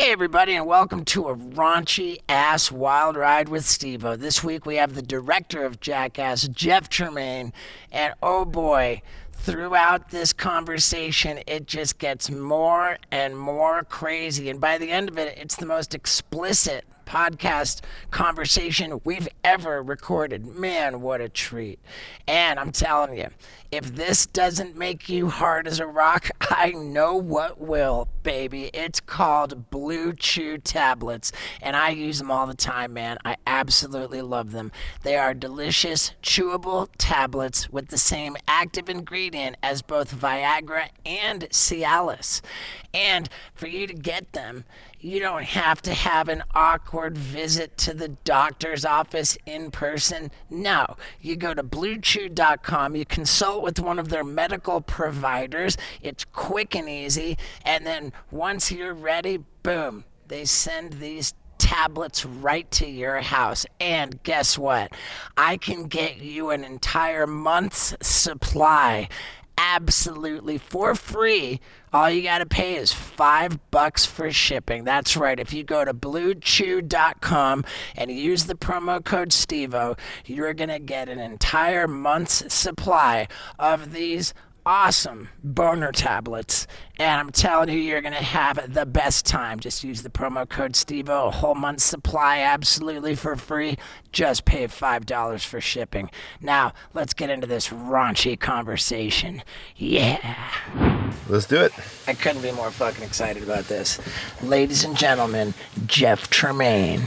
Hey, everybody, and welcome to a raunchy ass wild ride with Steve-O. This week we have the director of Jackass, Jeff Tremaine, and oh boy, throughout this conversation, it just gets more and more crazy. And by the end of it, it's the most explicit podcast conversation we've ever recorded. Man, what a treat. And I'm telling you, if this doesn't make you hard as a rock, I know what will, baby. It's called Blue Chew tablets, and I use them all the time, man. I absolutely love them. They are delicious, chewable tablets with the same active ingredient as both Viagra and Cialis. And for you to get them, you don't have to have an awkward visit to the doctor's office in person. No, you go to bluechew.com, you consult with one of their medical providers. It's quick and easy. And then once you're ready, boom, they send these tablets right to your house. And guess what? I can get you an entire month's supply absolutely for free. All you got to pay is five bucks for shipping. That's right. If you go to bluechew.com and use the promo code STEVEO, you're going to get an entire month's supply of these awesome burner tablets. And I'm telling you, you're going to have the best time. Just use the promo code STEVEO, a whole month's supply absolutely for free. Just pay $5 for shipping. Now, let's get into this raunchy conversation. Yeah. Let's do it. I couldn't be more fucking excited about this. Ladies and gentlemen, Jeff Tremaine.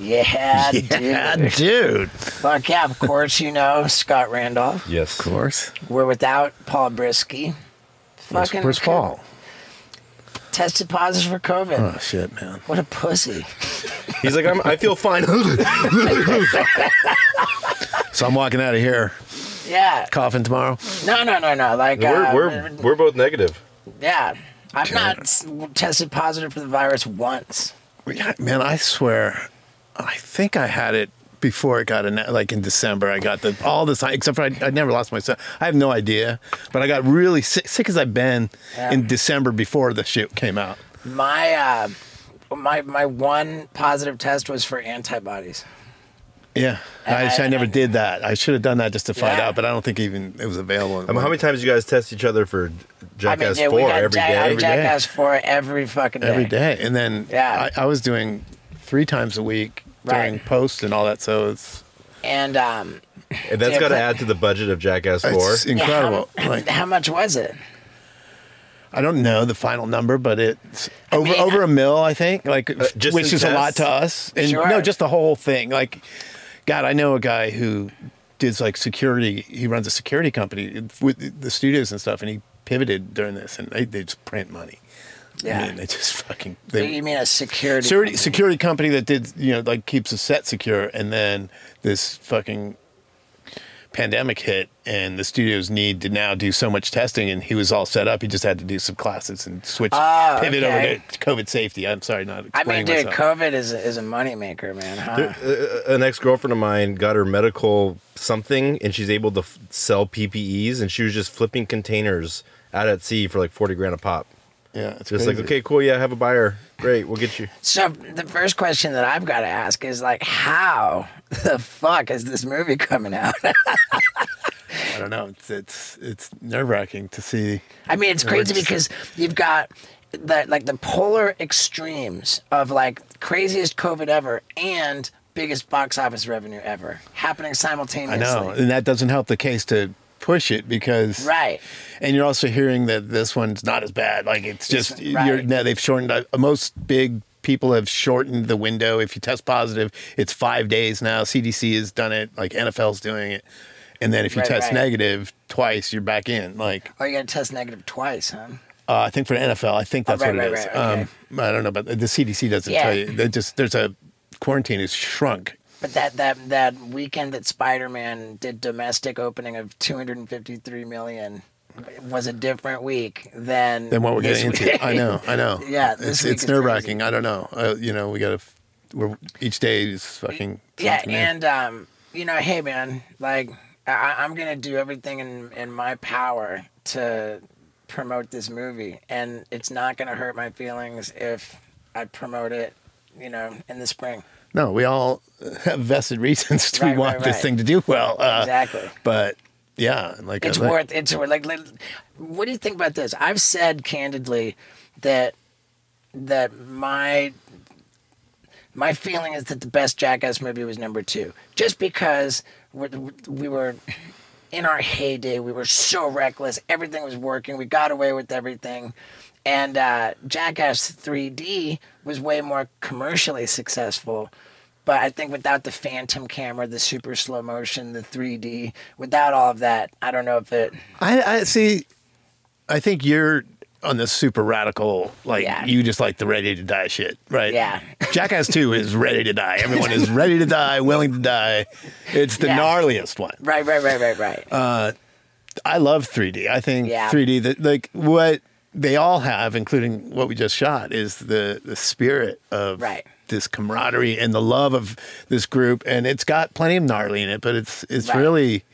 Yeah, Yeah, dude. dude. Fuck yeah, of course, you know Scott Randolph. Yes. Of course. We're without Paul Brisske. Where's, Fucking where's Paul? Tested positive for COVID. Oh shit, man. What a pussy. He's like, I'm, I feel fine. So I'm walking out of here, Yeah. coughing tomorrow. No, no, no, no. Like, uh, we're, we're, we're both negative. yeah. I've not s- tested positive for the virus once. Yeah, Man, I swear, I think I had it before it got in, like in December. I got the all the time, except for I, I never lost my son. I have no idea, but I got really sick, sick as I've been Yeah. in December before the shoot came out. My, uh, my, my one positive test was for antibodies. Yeah, I, I- I never and- did that. I should have done that just to find Yeah. out, but I don't think even it was available. Um, how many times you guys test each other for Jackass I mean, yeah, 4 got every Jack- day? I every day. Jackass 4 every fucking day. every day, and then Yeah. I, I was doing three times a week during Right. post and all that. So it's And, um, and that's Yeah, got to add to the budget of Jackass 4. it's yeah, incredible. how, like how much was it? I don't know the final number, but it's over mean, over a mil, I think. Like, just which in is a lot tests? to us. And Sure. no, just the whole thing. Like, God, I know a guy who does like security. He runs a security company with the studios and stuff, and he pivoted during this, and they, they just print money. Yeah. I mean, they just fucking. They, you mean a security? security company? security company that did you know like keeps a set secure, and then this fucking pandemic hit, and the studios need to now do so much testing, and he was all set up. He just had to do some classes and switch Ah, pivot okay. over to COVID safety. I'm sorry, not I explaining mean, dude, myself. COVID is a, is a moneymaker, man. Huh? There- uh, an ex girlfriend of mine got her medical something, and she's able to f- sell PPEs, and she was just flipping containers out at sea for like 40 grand a pop. Yeah, it's Just crazy. like, okay, cool, yeah, I have a buyer. Great, we'll get you. So the first question that I've got to ask is like, how the fuck is this movie coming out? I don't know. It's it's it's nerve wracking to see. I mean, it's crazy because you've got the like the polar extremes of like craziest COVID ever and biggest box office revenue ever happening simultaneously. I simultaneously. know, and that doesn't help the case to push it because Right. And you're also hearing that this one's not as bad. Like it's just It's- you're, right. no, they've shortened. Uh, most big people have shortened the window. If you test positive, it's five days now. CDC has done it. Like NFL's doing it. And then if you Right, test right. negative twice, you're back in. Like Oh, you got to test negative twice, huh? uh, I think for the NFL, I think Oh, that's right, what it is. okay. um, I don't know, but the CDC doesn't Yeah. tell you. They just there's a quarantine is shrunk. But that that that weekend that Spider Man did domestic opening of 253 million was a different week than Than what we're getting into. week. I know, I know. Yeah, it's it's nerve wracking. I don't know. Uh, you know, we got to. We're each day is fucking. Yeah, new. and um, you know, hey man, like I, I'm gonna do everything in in my power to promote this movie, and it's not gonna hurt my feelings if I'd promote it, you know, in the spring. No, we all have vested reasons to Right, want right, this thing to do well. Uh, Exactly. But yeah, like It's like- worth it's worth like, like what do you think about this? I've said candidly that that my my feeling is that the best Jackass movie was number two, just because we we were in our heyday. We were so reckless. Everything was working. We got away with everything. And uh, Jackass 3D was way more commercially successful. But I think without the phantom camera, the super slow motion, the 3D, without all of that, I don't know if it. I, I see. I think you're on this super radical, like Yeah. you just like the ready to die shit, right? Yeah. Jackass Two is ready to die. Everyone is ready to die, willing to die. It's the Yeah. gnarliest one. Right, right, right, right, right. Uh, I love 3D. I think Yeah. 3D that like what they all have, including what we just shot, is the the spirit of Right. this camaraderie and the love of this group. And it's got plenty of gnarly in it, but it's it's Right. really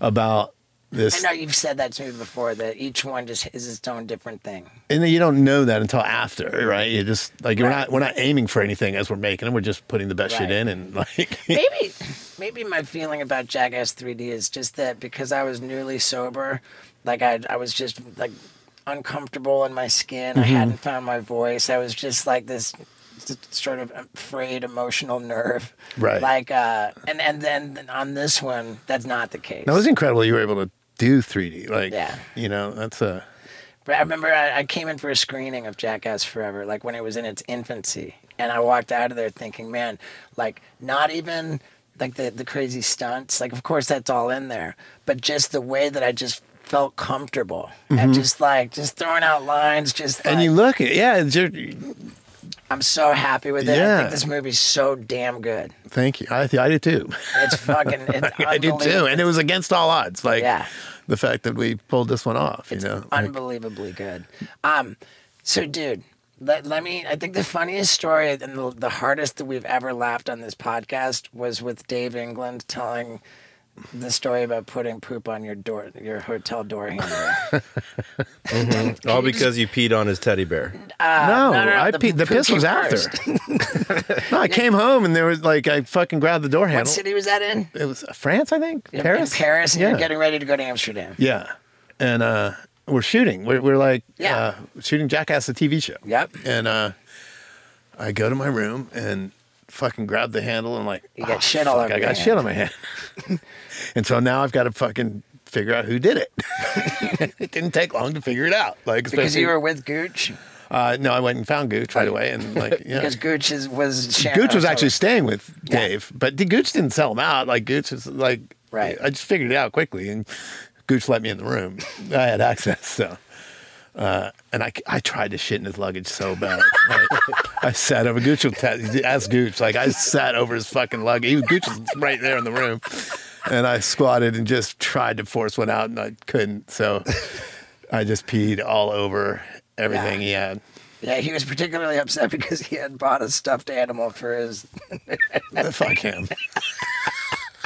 about this. I know you've said that to me before that each one just is its own different thing. And then you don't know that until after, right? You just like we're not we're not aiming for anything as we're making it. We're just putting the best shit in and like maybe maybe my feeling about Jackass 3D is just that because I was newly sober, like I I was just like uncomfortable in my skin. Mm-hmm. I hadn't found my voice. I was just like this sort of frayed emotional nerve. Right. Like uh and and then on this one that's not the case. that was incredible. You were able to do 3D, like Yeah. you know that's a But I remember I, I came in for a screening of Jackass Forever, like when it was in its infancy, and I walked out of there thinking, man, like not even like the the crazy stunts, like of course that's all in there, but just the way that I just felt comfortable and just like just throwing out lines, just like, Mm-hmm. and you look at yeah. It's your, I'm so happy with it. I think this movie's so damn good. thank you. I I do too. It's fucking. It's I do too, and it was against all odds. Like Yeah. the fact that we pulled this one off. You know, Like, unbelievably good. Um, so dude, let, let me. I think the funniest story and the, the hardest that we've ever laughed on this podcast was with Dave England telling the story about putting poop on your door, your hotel door handle. All because you peed on his teddy bear. Uh, no, no, no, I the pe- the piss came was after. first. no, I came home and there was like I fucking grabbed the door handle. what city was that in? It was France, I think. In- Paris. In Paris, and yeah. you're getting ready to go to Amsterdam. yeah, and uh, we're shooting. We're, we're like Yeah. uh, shooting Jackass, the TV show. Yep. And uh, I go to my room and fucking grabbed the handle and like You got "Oh, shit all fuck, over I got hand." shit on my hand. and so now I've got to fucking figure out who did it. it didn't take long to figure it out. Like Because you were with Gooch. uh, no, I went and found Gooch right away and like yeah. Because Gooch is, was sharing Gooch was actually staying with Yeah. Dave, but Gooch didn't sell him out. Like Gooch is like, Right. I just figured it out quickly, and Gooch let me in the room. I had access, so. Uh, and I, I tried to shit in his luggage so bad. Like, I sat over Gooch. Ask Gooch. Like I sat over his fucking luggage. He was Gooch was right there in the room, and I squatted and just tried to force one out, and I couldn't. So I just peed all over everything Yeah. he had. Yeah, he was particularly upset because he had bought a stuffed animal for his. Fuck him.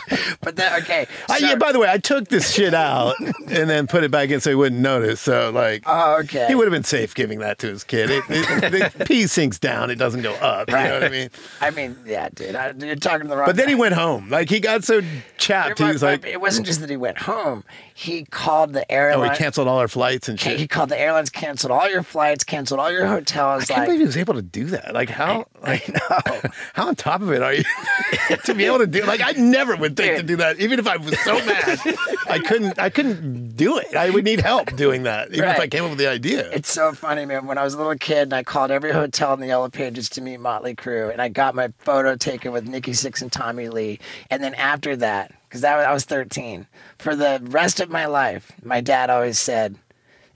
But then, okay. I, so- yeah, by the way, I took this shit out and then put it back in so he wouldn't notice. So, like, Oh, okay. he would have been safe giving that to his kid. It, it, the pee sinks down, it doesn't go up. You know what I mean? I mean, yeah, dude. I, you're talking to the wrong. But then he went home. Like, he got so chapped. He was like, it wasn't just that he went home. He called the oh, airline. he canceled all our flights and shit. He called the airlines, canceled all your flights, canceled all your hotels. I can't like, believe he was able to do that. Like, how, like, how on top of it are you to be able to do? Like, I never would think to do that. Even if I was so mad, I couldn't. I couldn't do it. I would need help doing that, even if I came up with the idea. It's so funny, man. When I was a little kid and I called every hotel in the Yellow Pages to meet Motley Crue, and I got my photo taken with Nikki Sixx and Tommy Lee. And then after that, because I was 13, for the rest of my life, my dad always said,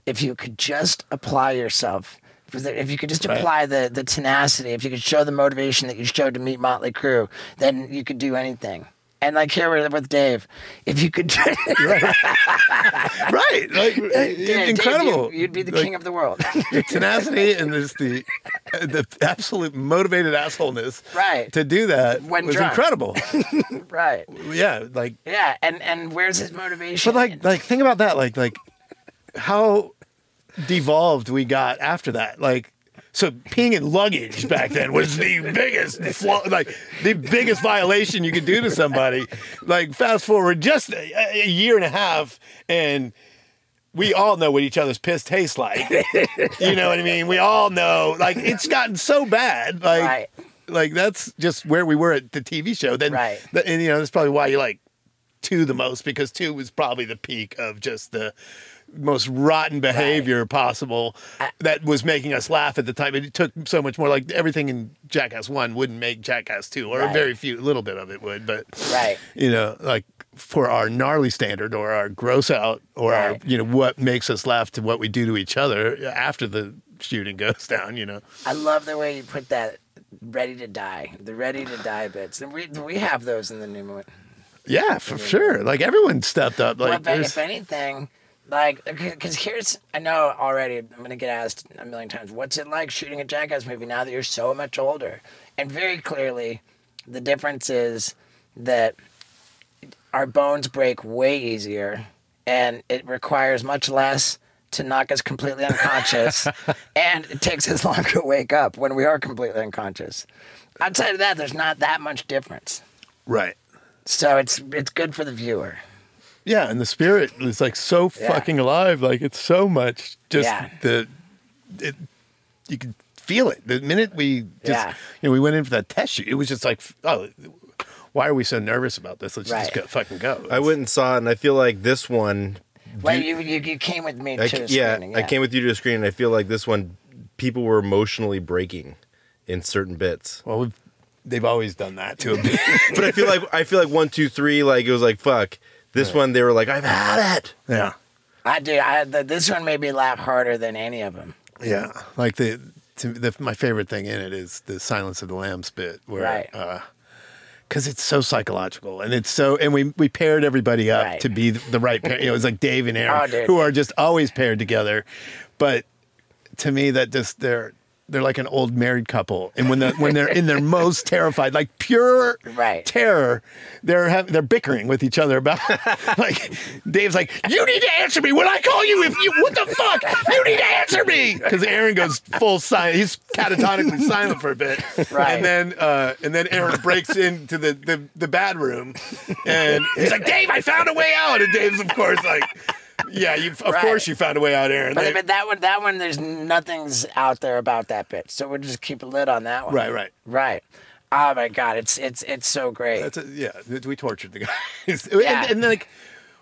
if you could just apply yourself, if you could just Right. apply the, the tenacity, if you could show the motivation that you showed to meet Motley Crue, then you could do anything. And like here with Dave, if you could, right? Like, Dave, incredible. you, would be the Like, king of the world. the tenacity and there's the the absolute motivated assholeness Right. to do that When was drunk. incredible. right. yeah, like Yeah, and and where's his motivation? but like like think about that like like how devolved we got after that. Like So peeing in luggage back then was the biggest, flaw, like the biggest violation you could do to somebody. Like fast forward just a, a year and a half, and we all know what each other's piss tastes like. you know what I mean? We all know. Like it's gotten so bad. Like, Right. like that's just where we were at the TV show. Then, Right. and you know that's probably why you like two the most because two was probably the peak of just the most rotten behavior possible that was making us laugh at the time. It took so much more. Like everything in Jackass One wouldn't make Jackass Two, or Right. very few, a little bit of it would. But Right. you know, like for our gnarly standard or our gross out or our you know what makes us laugh to what we do to each other after the shooting goes down. You know, I love the way you put that ready to die, the ready to die bits. And we, we have those in the new one. yeah, for sure. Like everyone stepped up. Well, Like if, if anything, like, because here's, I know already, I'm going to get asked a million times, what's it like shooting a Jackass movie now that you're so much older? And very clearly, the difference is that our bones break way easier and it requires much less to knock us completely unconscious and it takes us longer to wake up when we are completely unconscious. Outside of that, there's not that much difference. right. So it's it's good for the viewer. Yeah, and the spirit is like so Yeah. fucking alive. Like it's so much just Yeah. the it you can feel it. The minute we just Yeah. you know, we went in for that test shoot, it was just like oh why are we so nervous about this? Let's Right. just go, fucking go. I went and saw it, and I feel like this one. Well, you, you you came with me I, to ca- the yeah, screening. I came with you to the screen, and I feel like this one, people were emotionally breaking in certain bits. Well, we've, they've always done that to a But I feel like I feel like one, two, three, like it was like fuck. This one, they were like, I've had it. yeah. I do. I, the, this one made me laugh harder than any of them. Yeah, like the, to, the my favorite thing in it is the Silence of the Lambs bit, where Right. Uh, because it's so psychological and it's so, and we we paired everybody up Right. to be the, the right pair. You know, it was like Dave and Aaron, Oh, who are just always paired together, but to me that just they're they're like an old married couple, and when the when they're in their most terrified, like pure Right. terror, they're having they're bickering with each other about like Dave's like, you need to answer me when I call you. If you what the fuck, you need to answer me because Aaron goes full silent. He's catatonically silent for a bit, Right. And then uh, and then Aaron breaks into the, the the bad room, and he's like, Dave, I found a way out. And Dave's of course like. Yeah, you of Right. course you found a way out, Aaron. But, They- but that one, that one, there's nothing's out there about that bit. So we'll just keep a lid on that one. right, right. Right. Oh my God, it's it's it's so great. That's a, yeah. We tortured the guys, Yeah. and, and like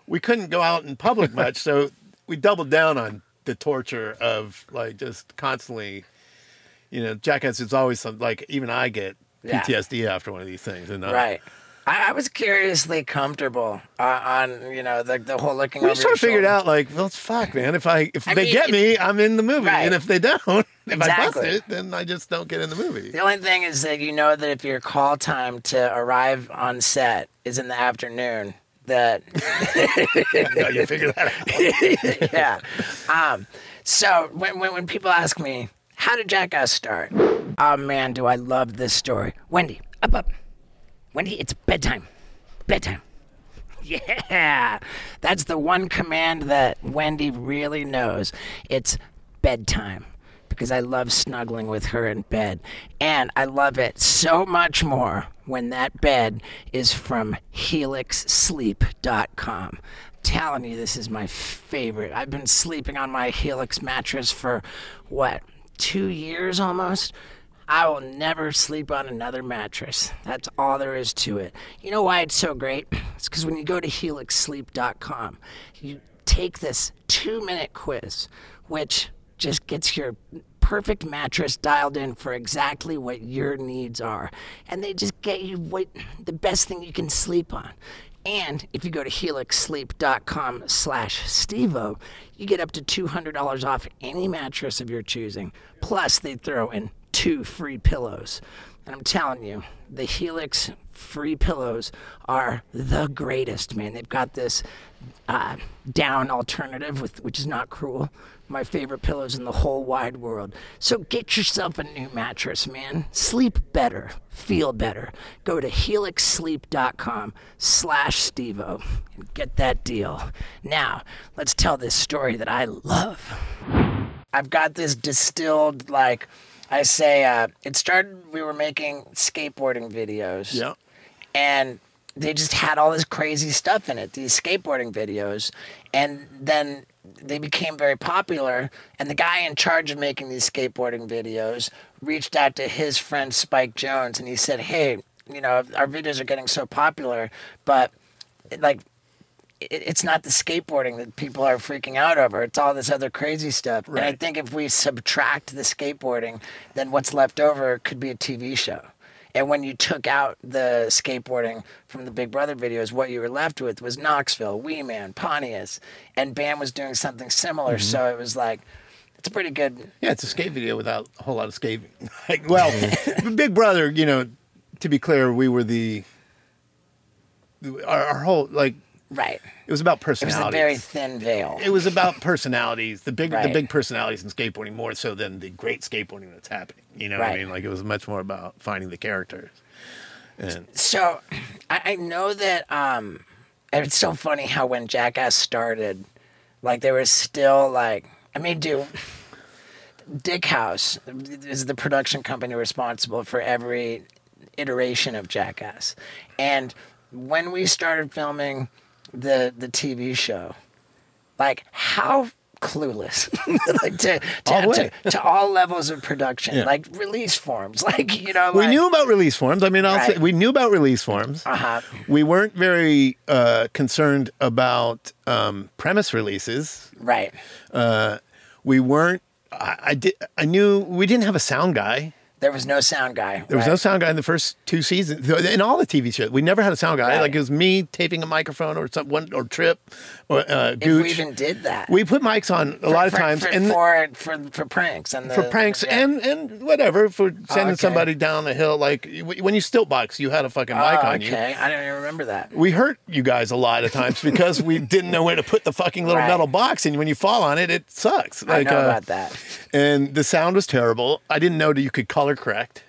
we couldn't go out in public much, so we doubled down on the torture of like just constantly. You know, Jackass is always some like even I get Yeah. PTSD after one of these things, and uh, right. I, I was curiously comfortable uh, on you know the the whole looking. We over just sort of figured out like, well, fuck, man. If I if I they mean, get it- me, I'm in the movie, Right. and if they don't, if I bust Exactly. it, then I just don't get in the movie. The only thing is that you know that if your call time to arrive on set is in the afternoon, that Yeah, you figure that out. yeah. Um, so when, when when people ask me how did Jackass start, oh man, do I love this story. Wendy, up up. Wendy, it's bedtime. Bedtime. Yeah, that's the one command that Wendy really knows. It's bedtime because I love snuggling with her in bed. And I love it so much more when that bed is from helixsleep.com. Telling you, this is my favorite. I've been sleeping on my Helix mattress for what, two years almost? I will never sleep on another mattress. That's all there is to it. You know why it's so great? It's because when you go to helixsleep.com, you take this two minute quiz, which just gets your perfect mattress dialed in for exactly what your needs are. And they just get you what the best thing you can sleep on. And if you go to helixsleep.com slash steveo, you get up to $200 off any mattress of your choosing. Plus, they throw in two free pillows. And I'm telling you, the Helix free pillows are the greatest, man. They've got this uh, down alternative, with, which is not cruel. My favorite pillows in the whole wide world. So get yourself a new mattress, man. Sleep better, feel better. Go to helixsleep.com slash steveo and get that deal. Now, let's tell this story that I love. I've got this distilled like I say. Uh, it started. We were making skateboarding videos. Yeah. and they just had all this crazy stuff in it these skateboarding videos and then they became very popular and the guy in charge of making these skateboarding videos reached out to his friend spike jonze and he said hey you know our videos are getting so popular but like it's not the skateboarding that people are freaking out over. It's all this other crazy stuff. And I think if we subtract the skateboarding, then what's left over could be a TV show. And when you took out the skateboarding from the Big Brother videos, what you were left with was Knoxville, Wee Man, Pontius, and Bam was doing something similar. Mm-hmm. So it was like, it's a pretty good. Yeah, it's a skate video without a whole lot of skating. like, well, Big Brother, you know, to be clear, we were the our, our whole like Right. it was about personality. It was a very thin veil. it was about personalities, the big the big personalities in skateboarding more so than the great skateboarding that's happening. You know what I mean? Like it was much more about finding the characters. And So I, I know that um it's so funny how when Jackass started, like there was still like I mean dude Dickhouse is the production company responsible for every iteration of Jackass. And when we started filming the the TV show, like how clueless like to to, All to, to all levels of production Yeah. like release forms like you know we like, knew about release forms. I mean, I'll say we knew about release forms. uh-huh We weren't very uh, concerned about um, premise releases. right We weren't. I, I did. I knew we didn't have a sound guy. There was no sound guy. There was no sound guy in the first two seasons. In all the TV shows, we never had a sound guy. Right. Like it was me taping a microphone or some one or Trip or uh, If we even did that. we put mics on a lot of for, times for, and for, for for pranks and the, for pranks yeah. and and whatever for sending okay. somebody down the hill. Like when you stilt box, you had a fucking Oh, mic on you. okay, I don't even remember that. We hurt you guys a lot of times because we didn't know where to put the fucking little Right. metal box, and when you fall on it, it sucks. I know uh, about that. And the sound was terrible. I didn't know that you could color correct.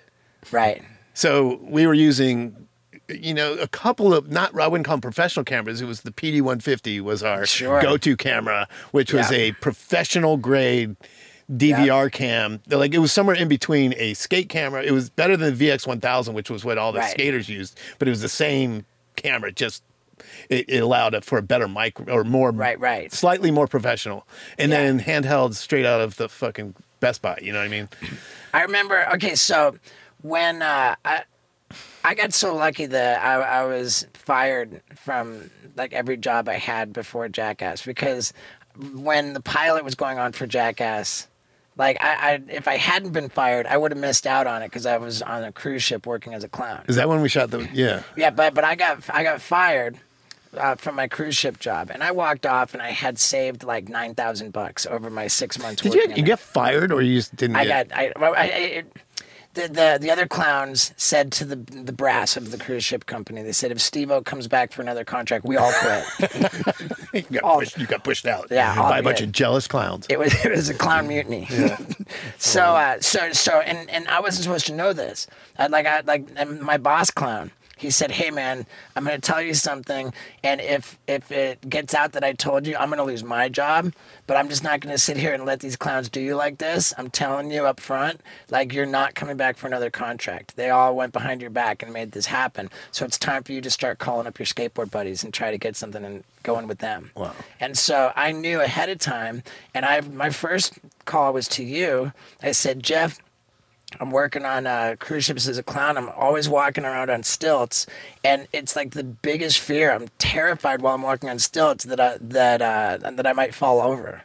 Right. So we were using, you know, a couple of not I wouldn't call them professional cameras. It was the PD 150 was our Sure. go-to camera, which was Yeah. a professional grade DVCAM. Like it was somewhere in between a skate camera. It was better than the VX 1000, which was what all the Right. skaters used, but it was the same camera. Just it, it allowed it for a better mic or more, Right, right. slightly more professional, and Yeah. then handheld straight out of the fucking Best Buy. You know what I mean? I remember. Okay, so when uh, I I got so lucky that I, I was fired from like every job I had before Jackass because when the pilot was going on for Jackass. Like I, I, if I hadn't been fired, I would have missed out on it because I was on a cruise ship working as a clown. Is that when we shot the? Yeah. Yeah, but but I got I got fired uh, from my cruise ship job, and I walked off, and I had saved like nine thousand bucks over my six months. Did you you get fired or you just didn't? I get, got I, I, I it, the, the the other clowns said to the the brass of the cruise ship company, they said if Steve-O comes back for another contract, we all quit. you, got all- pushed, you got pushed out. Yeah, by a bunch of jealous clowns. it was it was a clown mutiny. so uh, so so and and I wasn't supposed to know this. I'd like I like and my boss clown. He said, "Hey man, I'm going to tell you something, and if if it gets out that I told you, I'm going to lose my job. But I'm just not going to sit here and let these clowns do you like this. I'm telling you up front, like you're not coming back for another contract. They all went behind your back and made this happen. So it's time for you to start calling up your skateboard buddies and try to get something and going with them. Wow. And so I knew ahead of time, and I my first call was to you. I said, Jeff, I'm working on uh, cruise ships as a clown. I'm always walking around on stilts, and it's like the biggest fear. I'm terrified while I'm walking on stilts that I, that uh, that I might fall over,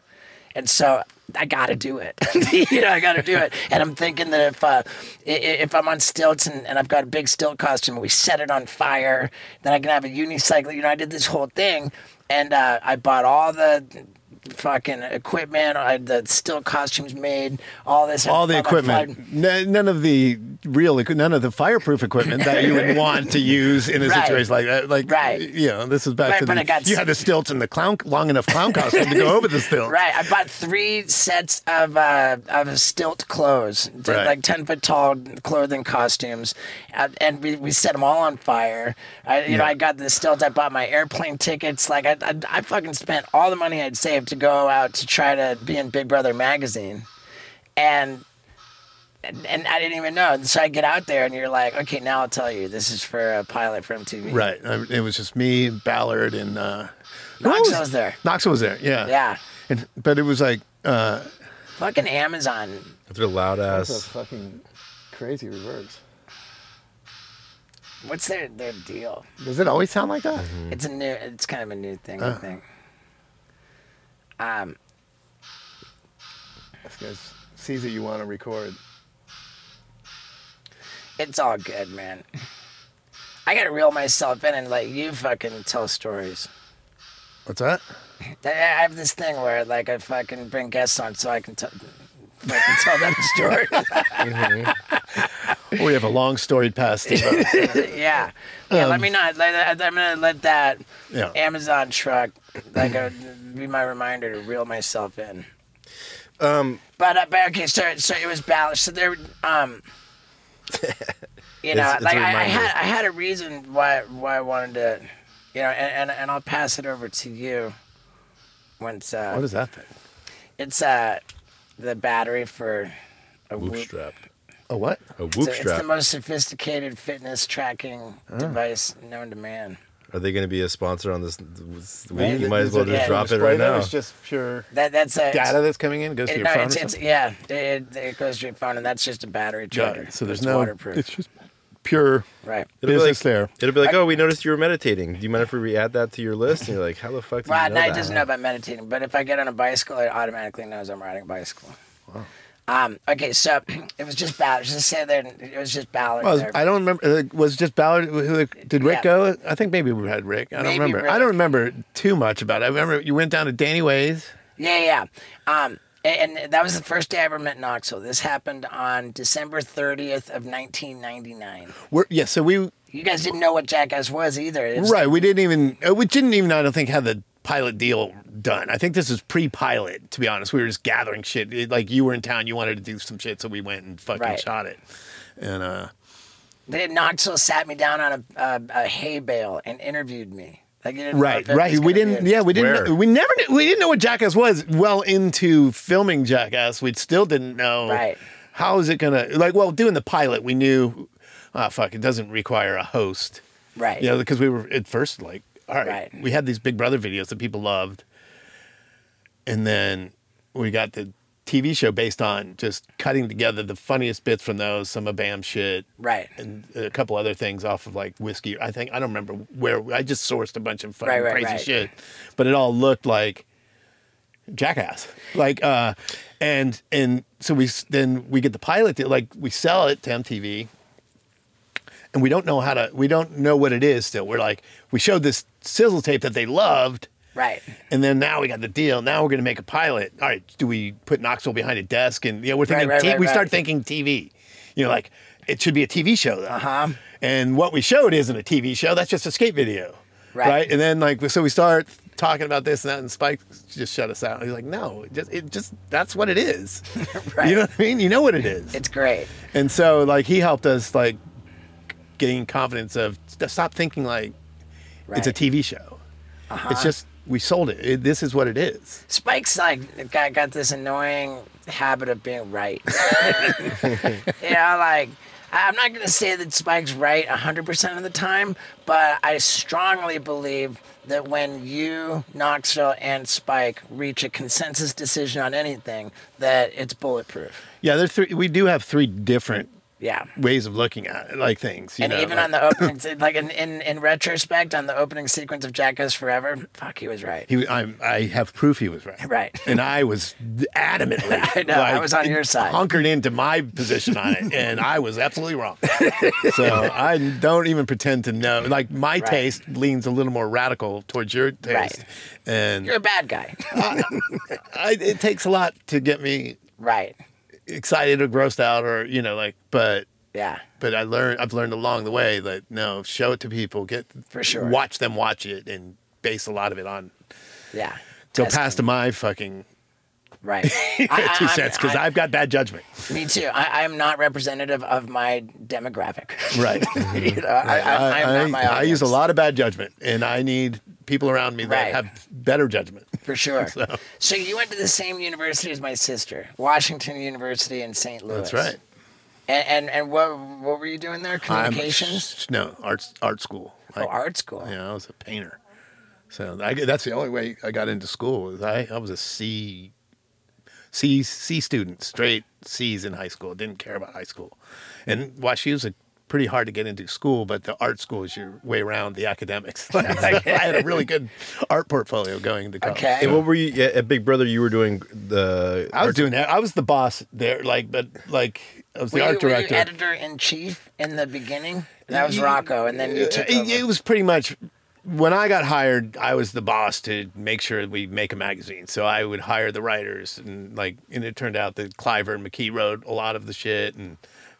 and so I got to do it. you know, I got to do it. And I'm thinking that if uh, if I'm on stilts and, and I've got a big stilt costume, and we set it on fire, then I can have a unicycle. You know, I did this whole thing, and uh, I bought all the fucking equipment. I had the stilt costumes made. All this. All the I fucking flied- equipment, N- none of the real, none of the fireproof equipment that you would want to use in a Right. situation like that. Like, Right. you know, this is back Right, to the. Got you had the stilts and the clown, long enough clown costume to go over the stilts. Right, I bought three sets of uh, of stilt clothes, Right. like ten foot tall clothing costumes, uh, and we, we set them all on fire. I, you know, I got the stilts. I bought my airplane tickets. Like I, I, I fucking spent all the money I'd saved to go out to try to be in Big Brother magazine. and and, and I didn't even know. So I get out there, and you're like, okay, now I'll tell you. This is for a pilot for MTV. Right. I- It was just me, Ballard, and uh, who Knox else? was there. Knox was there. Yeah. Yeah. And, but it was like uh, Fucking Amazon. They're loud that's ass. fucking crazy reverse. What's their their deal? Does it always sound like that? It's a new. It's kind of a new thing, I Uh. think. Um, This guy sees that you want to record. it's all good, man. I gotta reel myself in and let you fucking tell stories. What's that? I I have this thing where like I fucking bring guests on so I can tell. Fucking tell them stories. we have a long storied past. Yeah, yeah. let me not. Let, I'm gonna let that Um, Yeah. Amazon truck like uh, be my reminder to reel myself in. Um. But, uh, but okay, so so it was balanced. So there, um. You know, It's- it's like I, I had I had a reason why why I wanted to, you know, and and, and I'll pass it over to you. Once uh, what is that thing? it's uh the battery for a Whoop Whoop. strap. A what? A It's, whoop a- it's strap. the most sophisticated fitness tracking oh. device known to man. Are they going to be a sponsor on this? this week? Right. You might as well Is just yeah, drop it right now. It's just pure That that's a data that's coming in. Goes to It, your no, phone. it's, or it's something? yeah, it, it goes to your phone, and that's just a battery charger. Yeah, so there's It's no. waterproof, It's just pure right? It'll be business like, there. It'll be like, oh, we noticed you were meditating. Do you mind if we re-add that to your list? And you're like, how the fuck do Well, you know Night that? doesn't know about meditating, but if I get on a bicycle, it automatically knows I'm riding a bicycle. Um, okay, so it was just Ballard. Just say there, it was just Ballard. Well, there. I don't remember. uh, Was it just Ballard? Did Rick Yeah. go? I think maybe we had Rick. I don't Maybe remember. I don't remember too much about it. I remember you went down to Danny Way's. Yeah, yeah. Um, and, that was the first day I ever met Knoxville. This happened on December 30th of 1999. We're, yeah, so we You guys didn't know what Jackass was either. It's- right. We didn't even. uh, We didn't even. I don't think have the pilot deal done. I think this was pre-pilot. To be honest, we were just gathering shit. It- like you were in town, you wanted to do some shit, so we went and fucking Right. shot it. And uh, They Knoxville sat me down on a, a, a hay bale and interviewed me. Like, you didn't know right, right. We didn't. Yeah, we didn't. Where? We never. Knew, we didn't know what Jackass was. Well into filming Jackass, we still didn't know. Right. How is it gonna like? Well, doing the pilot, we knew. Ah, fuck! It doesn't require a host. Right. You know, because we were at first like, all right, Right. we had these Big Brother videos that people loved, and then we got the TV show based on just cutting together the funniest bits from those, some of Bam shit, Right. and a couple other things off of like whiskey. I think I don't remember where I just sourced a bunch of fucking Right, right, crazy right. shit, but it all looked like Jackass. Like, uh, and and so we then we get the pilot like we sell it to MTV, and we don't know how to. We don't know what it is still. We're like, we showed this sizzle tape that they loved. Right. And then now we got the deal. Now we're going to make a pilot. All right, do we put Knoxville behind a desk? And you know, we're thinking. right, T- right, we right. start thinking TV. You know, like it should be a TV show. Uh-huh. And what we showed isn't a TV show. That's just a skate video. Right. right. And then like so we start talking about this and that, and Spike just shut us out. He's like, no, it just it just that's what it is. Right. You know what I mean? You know what it is. It's great. And so like he helped us like gain confidence of stop thinking like it's a Right. Uh-huh. TV show. It's just we sold it. it. This is what it is. Spike's like got got this annoying habit of being right. you know, like I'm not gonna say that Spike's right 100% of the time, but I strongly believe that when you, Knoxville, and Spike reach a consensus decision on anything, that it's bulletproof. Yeah, there's three. We do have three different Yeah. ways of looking at it, like things. You And know, even like- on the opening, like in, in, in retrospect, on the opening sequence of Jackass Forever, fuck, he was right. he, I, I have proof he was right. Right. And I was adamantly. I know, I was on your side. Hunkered into my position on it, and I was absolutely wrong. so I don't even pretend to know. Like my Right. taste leans a little more radical towards your taste, Right. and You're a bad guy. I, it takes a lot to get me right. Excited or grossed out, or you know, like. But Yeah. but I learned I've learned along the way that no, show it to people, get For sure. watch them watch it, and base a lot of it on Yeah. go Testing. past to my fucking Right. two I- I- cents because I've got bad judgment. Me too. I, I'm not representative of my demographic. Right. you know, mm-hmm. I, I, I'm not my I use a lot of bad judgment, and I need people around me that Right. have better judgment. For sure. So. you went to the same university as my sister, Washington University in St. Louis. That's right. And and, and what what were you doing there? Communications? I'm, no, arts art school. oh, art school. Yeah, I was a painter. So I, that's the only way I got into school. Was I, I was a C, C, C student, straight C's in high school. Didn't care about high school, and while she was a pretty hard to get into school, but the art school is your way around the academics. I had a really good art portfolio going to college. Okay. And what were you yeah, at Big Brother? You were doing the. I was doing that. I was the boss there, like, but like I was the Were you, art were you director. editor in chief in the beginning? That was Rocco, and then you uh, took it, over. it was pretty much when I got hired, I was the boss to make sure we make a magazine. So I would hire the writers, and like, and it turned out that Cliver and McKee wrote a lot of the shit, and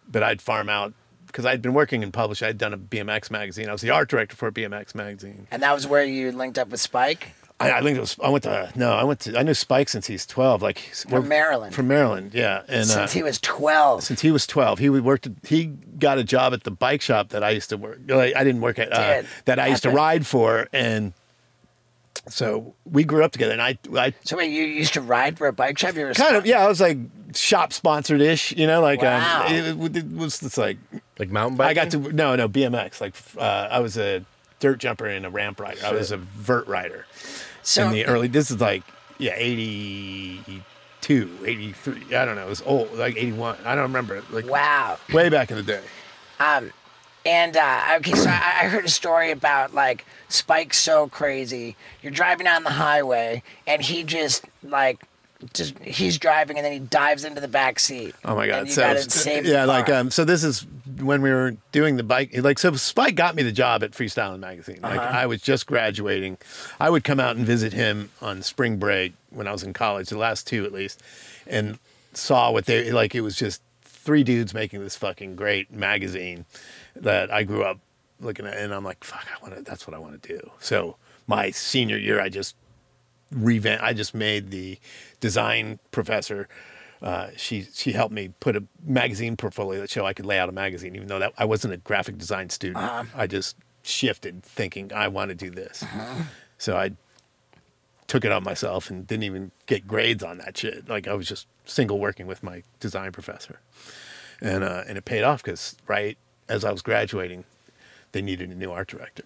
but I'd farm out because I'd been working in publishing. I'd done a BMX magazine. I was the art director for a BMX magazine. and that was where you linked up with Spike I, I think it was. I went to no. I went to. I knew Spike since he's twelve. Like from Maryland. From Maryland, yeah. And uh, since he was twelve. since he was 12 he worked he got a job at the bike shop that i used to work i didn't work at uh, Dude, that i used to ride for and so we grew up together and i i So wait, you used to ride for a bike shop? You were a kind of spon- yeah i was like shop sponsored ish you know like Wow. um, it, it was just like like mountain biking. i got to no no bmx like uh, i was a dirt jumper and a ramp rider i was a vert rider So in the early this is like yeah 82 83 i don't know it was old like 81 i don't remember like wow. way back in the day And uh, okay, so I, I heard a story about like Spike's so crazy. You're driving down the highway, and he just like. Just he's driving and then he dives into the back seat. Oh my god! And you so gotta save the yeah, like um, so this is when we were doing the bike. Like so, Spike got me the job at Freestyling Magazine. Like Uh-huh. I was just graduating. I would come out and visit him on spring break when I was in college, the last two at least, and saw what they like. It was just three dudes making this fucking great magazine that I grew up looking at, and I'm like, fuck, I want to. That's what I want to do. So my senior year, I just revamp. I just made the design professor. Uh, she she helped me put a magazine portfolio that show I could lay out a magazine, even though that I wasn't a graphic design student. I just shifted, thinking I want to do this. So I took it on myself and didn't even get grades on that shit. Like I was just single working with my design professor, and uh, and it paid off because right as I was graduating, they needed a new art director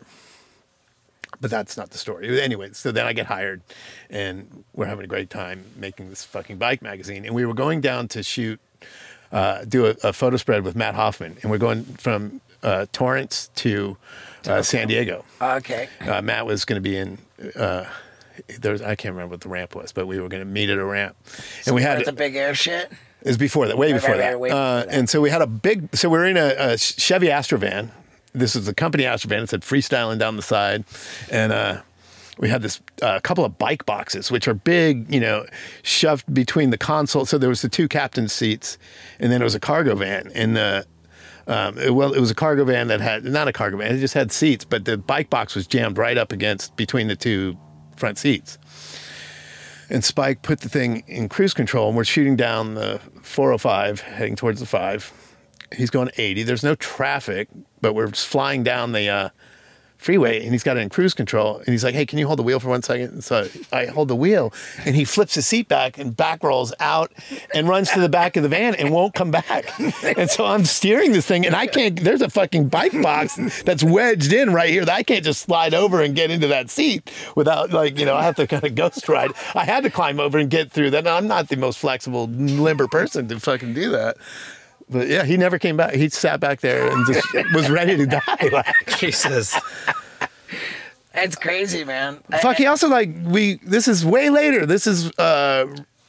but that's not the story. Anyway, so then I get hired, and we're having a great time making this fucking bike magazine. And we were going down to shoot, uh, do a, a photo spread with Matt Hoffman, and we're going from uh, Torrance to uh, San Diego. okay. Uh, Matt was going to be in. Uh, there's I can't remember what the ramp was, but we were going to meet at a ramp, and we had the big air shit. It was before that, way Right, before right, that. way uh, before that. And so we had a big, so we were in a, a Chevy Astrovan. This is the company Astrovan. It said freestyling down the side. And uh, we had this uh, couple of bike boxes, which are big, you know, shoved between the console. So there was the two captain's seats, and then it was a cargo van. And the, um, it- well, it was a cargo van that had, not a cargo van, it just had seats, but the bike box was jammed right up against between the two front seats and Spike put the thing in cruise control, and we're shooting down the 405, heading towards the five. He's going 80. There's no traffic, but we're flying down the uh, freeway, and he's got it in cruise control. And he's like, "Hey, can you hold the wheel for one second? And so I hold the wheel, and he flips his seat back and back rolls out and runs to the back of the van and won't come back. And so I'm steering this thing, and I can't. There's a fucking bike box that's wedged in right here that I can't just slide over and get into that seat without like you know I have to kind of ghost ride. I had to climb over and get through that. I'm not the most flexible, limber person to fucking do that. But yeah, he never came back. He sat back there and just was ready to die. Like, Jesus. It's crazy, man. fuck. He also like we. This is way later. This is uh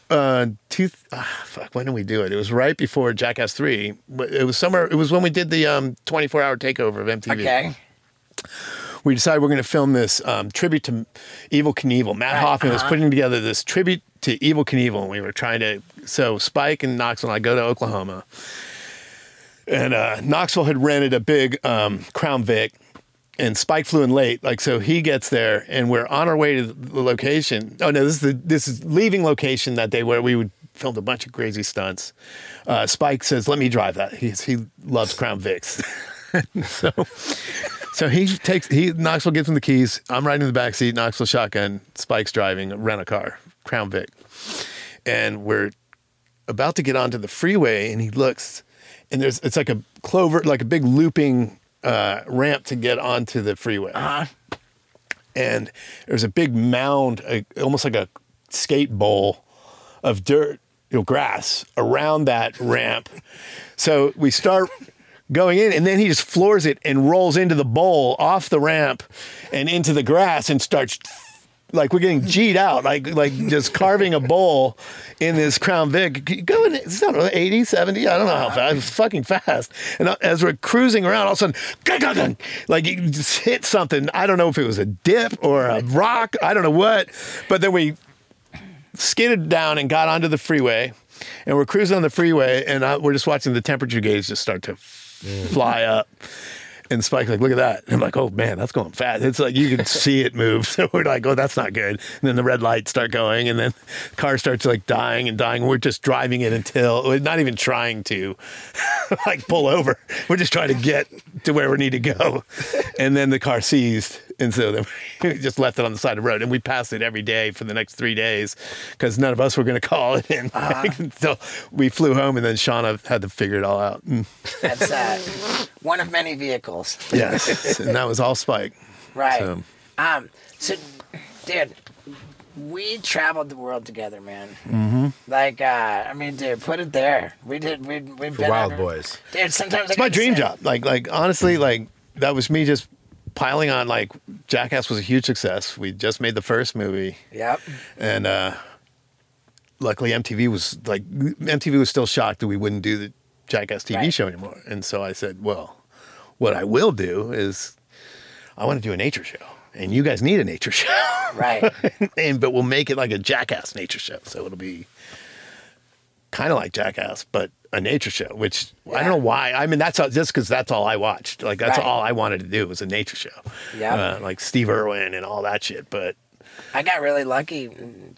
uh two. ah, fuck. When did we do it? It was right before Jackass Three. But It was somewhere. It was when we did the um 24 hour takeover of MTV. Okay. we decided we're going to film this um, tribute to Evel Knievel. Matt Hoffman was putting together this tribute to Evel Knievel, and we were trying to. So Spike and Knoxville and I go to Oklahoma, and uh, Knoxville had rented a big um, Crown Vic, and Spike flew in late. Like so, he gets there, and we're on our way to the location. Oh no, this is the this is leaving location that day where we would filmed a bunch of crazy stunts. Uh, Spike says, "Let me drive that." He he loves Crown Vics. so, so he takes he Knoxville gives him the keys. I'm riding in the back seat. Knoxville shotgun. Spike's driving. Rent a car. Crown Vic, and we're about to get onto the freeway, and he looks, and there's it's like a clover, like a big looping uh, ramp to get onto the freeway Uh-huh. and there's a big mound, a, almost like a skate bowl of dirt, you know, grass around that ramp. So we start going in, and then he just floors it and rolls into the bowl off the ramp and into the grass and starts. Like we're getting G'd out, like like just carving a bowl in this Crown Vic, going, it's not 80, 70, I don't know how fast, it's fucking fast. And as we're cruising around, all of a sudden, gung, gung, gung, like you just hit something. I don't know if it was a dip or a rock, I don't know what. But then we skidded down and got onto the freeway, and we're cruising on the freeway, and I, we're just watching the temperature gauge just start to mm. fly up. And Spike like, look at that. And I'm like, oh man, that's going fast. It's like you can see it move. So we're like, oh, that's not good. And then the red lights start going, and then the car starts like dying and dying. We're just driving it until we're not even trying to like pull over. We're just trying to get to where we need to go. And then the car seized. And so then we just left it on the side of the road. And we passed it every day for the next three days because none of us were going to call it in. so we flew home, and then Shauna had to figure it all out. That's uh, one of many vehicles. Yes. and that was all Spike. Right. So- Um. So, dude, we traveled the world together, man. Mm-hmm. Like, uh, I mean, dude, put it there. We did. We we've For been Wild under- Boys. Dude, sometimes It's my dream job. Like, like honestly, like that was me just piling on. Like, Jackass was a huge success. We just made the first movie. Yep. And uh, luckily, MTV was like MTV was still shocked that we wouldn't do the Jackass TV Right. show anymore. And so I said, well, what I will do is I want to do a nature show, and you guys need a nature show, Right. and but we'll make it like a Jackass nature show, so it'll be kind of like Jackass, but a nature show. Which I don't know why. I mean, that's all, just because that's all I watched. Like that's Right. all I wanted to do was a nature show. Yeah, uh, like Steve Irwin and all that shit. But I got really lucky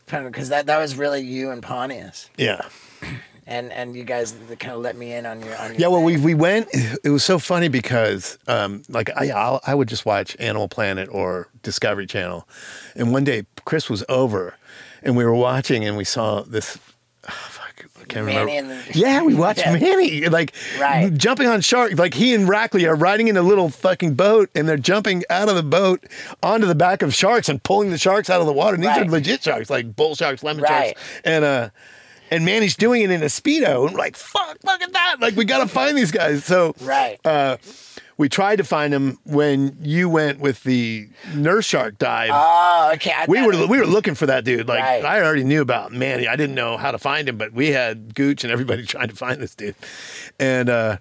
because that that was really you and Pontius, yeah. and and you guys kind of let me in on your on your Yeah, well, thing. we we went. It was so funny because, um, like, I I'll, I would just watch Animal Planet or Discovery Channel, and one day Chris was over, and we were watching, and we saw this. I can't Manny remember. the- yeah, we watched Yeah. Manny like Right. jumping on shark. Like he and Rackley are riding in a little fucking boat, and they're jumping out of the boat onto the back of sharks and pulling the sharks out of the water. And these Right. are legit sharks, like bull sharks, lemon Right. sharks, and uh. And Manny's doing it in a speedo, and we're like, "Fuck, look at that! Like, we gotta find these guys." So, Right. uh, we tried to find him when you went with the nurse shark dive. Oh, okay. I we were it- we were looking for that dude. Like, Right. I already knew about Manny. I didn't know how to find him, but we had Gooch and everybody trying to find this dude. And uh,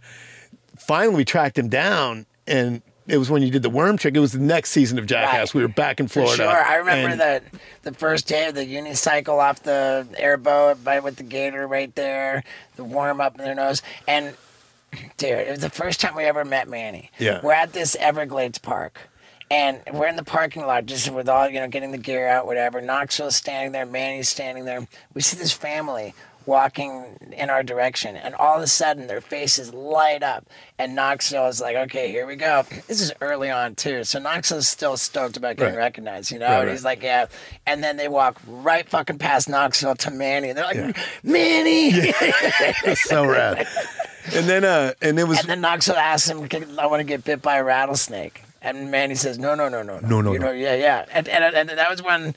finally, we tracked him down, and it was when you did the worm trick. It was the next season of Jackass. Right. We were back in For Florida. sure. I remember that the first day of the unicycle off the airboat by with the gator right there, the worm up in their nose. And dude, it was the first time we ever met Manny. Yeah. We're at this Everglades park. And we're in the parking lot just with all, you know, getting the gear out, whatever. Knoxville's standing there, Manny's standing there. We see this family walking in our direction, and all of a sudden their faces light up. And Knoxville is like, okay, here we go. This is early on, too. So Knoxville's still stoked about getting Right. recognized, you know? Right, and right. he's like, yeah. And then they walk right fucking past Knoxville to Manny. And they're like, Manny! so rad. And then, uh, and it was And then Knoxville asks him, I want to get bit by a rattlesnake. And Manny says, no, no, no, no, no. No, no, you no. Know, yeah, yeah. And, and, and that was when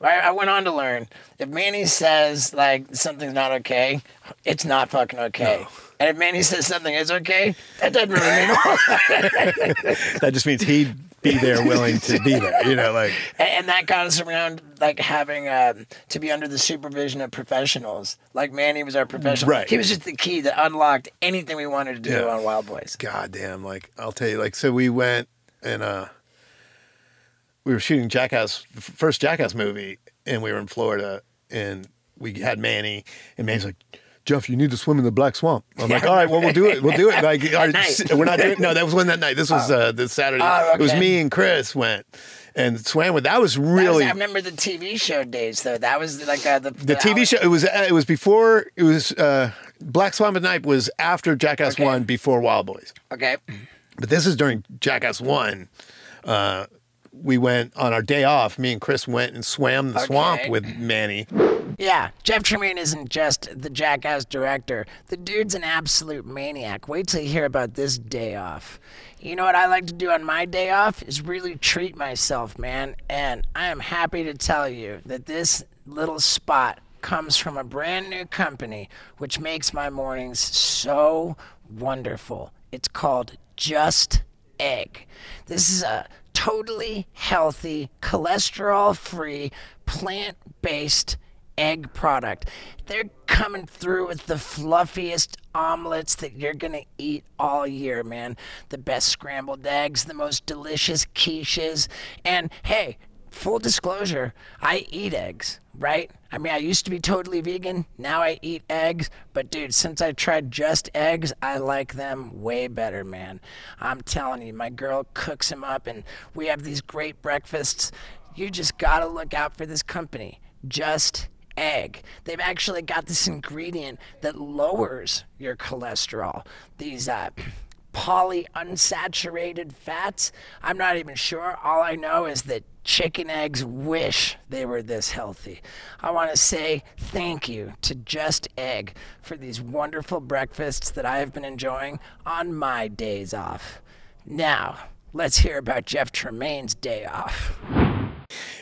I, I went on to learn if Manny says, like, something's not okay, it's not fucking okay. And if Manny says something is okay, that doesn't really mean that just means he'd be there, willing to be there. You know, like And, and that got us around like having um, to be under the supervision of professionals. Like Manny was our professional. Right. He was just the key that unlocked anything we wanted to do Yeah. on Wild Boys. goddamn, like I'll tell you, like so we went and uh we were shooting Jackass, first Jackass movie, and we were in Florida, and we had Manny, and Manny's like. Jeff, you need to swim in the Black Swamp. I'm like, all right, well, we'll do it. We'll do it. Like, all right, we're not doing. No, that was when that night. This was uh, this Saturday. Oh, It was me and Chris went and swam with. That was That was- really I remember the TV show days though. That was like uh, the the TV show. It was uh, it was before it was uh, Black Swamp at Night was after Jackass Okay. One, before Wild Boys. Okay. But this is during Jackass One. Uh, we went on our day off. Me and Chris went and swam the swamp with Manny. Yeah, Jeff Tremaine isn't just the Jackass director. The dude's an absolute maniac. Wait till you hear about this day off. You know what I like to do on my day off is really treat myself, man. And I am happy to tell you that this little spot comes from a brand new company which makes my mornings so wonderful. It's called Just Egg. This is a totally healthy, cholesterol free, plant based egg product. They're coming through with the fluffiest omelets that you're going to eat all year, man. The best scrambled eggs, the most delicious quiches. And hey, full disclosure, I eat eggs, right? I mean, I used to be totally vegan. Now I eat eggs. But dude, since I tried just eggs, I like them way better, man. I'm telling you, my girl cooks them up and we have these great breakfasts. You just gotta look out for this company. Just egg. They've actually got this ingredient that lowers your cholesterol. These uh, polyunsaturated fats. I'm not even sure. All I know is that chicken eggs wish they were this healthy. I want to say thank you to Just Egg for these wonderful breakfasts that I have been enjoying on my days off. Now, let's hear about Jeff Tremaine's day off.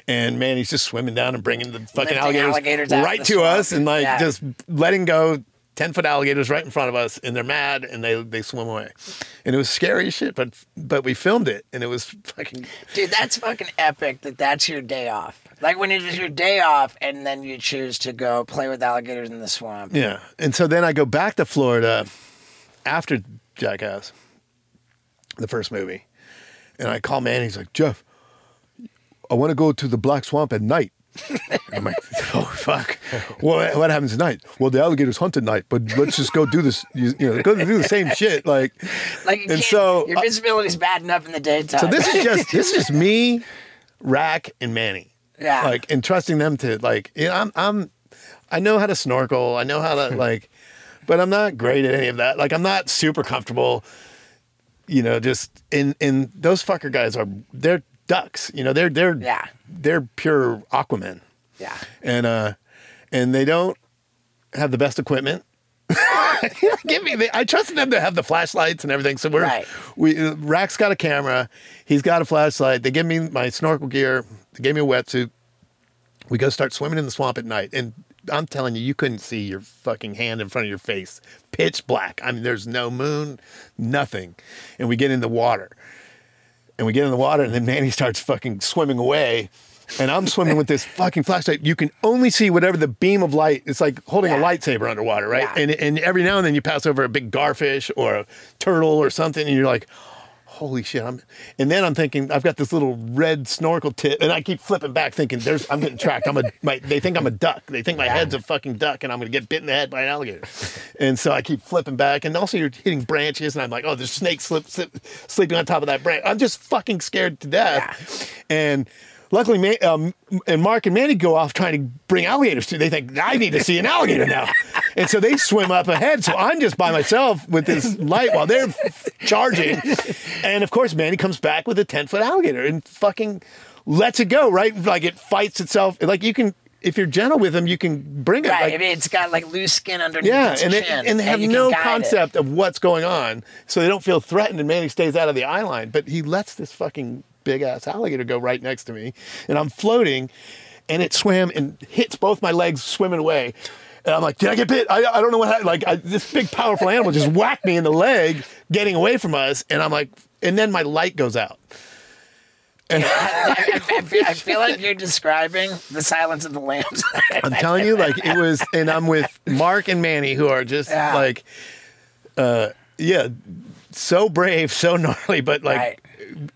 and man, he's just swimming down and bringing the fucking alligators, alligators right to swamp. us and like Yeah. just letting go 10 foot alligators right in front of us and they're mad and they they swim away and it was scary as shit but but we filmed it and it was fucking Dude, that's fucking epic that that's your day off. Like when it is your day off and then you choose to go play with alligators in the swamp. yeah and so then i go back to florida after jackass the first movie and i call Manny. he's like jeff i want to go to the black swamp at night I'm like, oh fuck! What what happens tonight? Well, the alligators hunt at night, but let's just go do this. You, you know, go do the same shit. Like, Like And so, your uh, visibility's bad enough in the daytime. so this is just this is just me, Rack, and Manny. Yeah. Like, and trusting them to like, you know, I'm I'm, I know how to snorkel. I know how to like, but I'm not great at any of that. Like, I'm not super comfortable. You know, just in in those fucker guys are they're ducks. You know, they're they're Yeah. they're pure Aquaman. yeah. and uh and they don't have the best equipment. Give me the, i trusted them to have the flashlights and everything. So we're Right. we rack's got a camera. He's got a flashlight. They give me my snorkel gear. They gave me a wetsuit. We go start swimming in the swamp at night. And i'm telling you you couldn't see your fucking hand in front of your face. Pitch black. I mean there's no moon nothing. And we get in the water and we get in the water, and then Manny starts fucking swimming away. And I'm swimming with this fucking flashlight. You can only see whatever the beam of light. It's like holding a lightsaber underwater, right? Yeah. And and every now and then you pass over a big garfish or a turtle or something, and you're like, "Holy shit!" I'm. And then I'm thinking, I've got this little red snorkel tip, and I keep flipping back, thinking, "There's, I'm getting tracked. I'm a. My, they think I'm a duck. They think my head's a fucking duck, and I'm gonna get bit in the head by an alligator." And so I keep flipping back, and also you're hitting branches, and I'm like, "Oh, there's snakes slip, slip, sleeping on top of that branch." I'm just fucking scared to death, and. Luckily, um, and Mark and Manny go off trying to bring alligators to. They think I need to see an alligator now, and so they swim up ahead. So I'm just by myself with this light while they're charging, and of course, Manny comes back with a ten foot alligator and fucking lets it go. Right, like it fights itself. Like you can, if you're gentle with them, you can bring it. Right. like- I mean, it's got like loose skin underneath yeah, its and they, and they have can no guide it. concept of what's going on, so they don't feel threatened. And Manny stays out of the eye line, but he lets this fucking big ass alligator go right next to me, and I'm floating, and it swam and hits both my legs swimming away. And I'm like, did I get bit? I, I don't know what happened. Like, I, this big, powerful animal just whacked me in the leg, getting away from us. And I'm like, and then my light goes out. I, I- I feel, I feel like you're describing the Silence of the Lambs. I'm telling you, like it was, and I'm with Mark and Manny, who are just Yeah. like, uh, yeah, so brave, so gnarly, but like Right.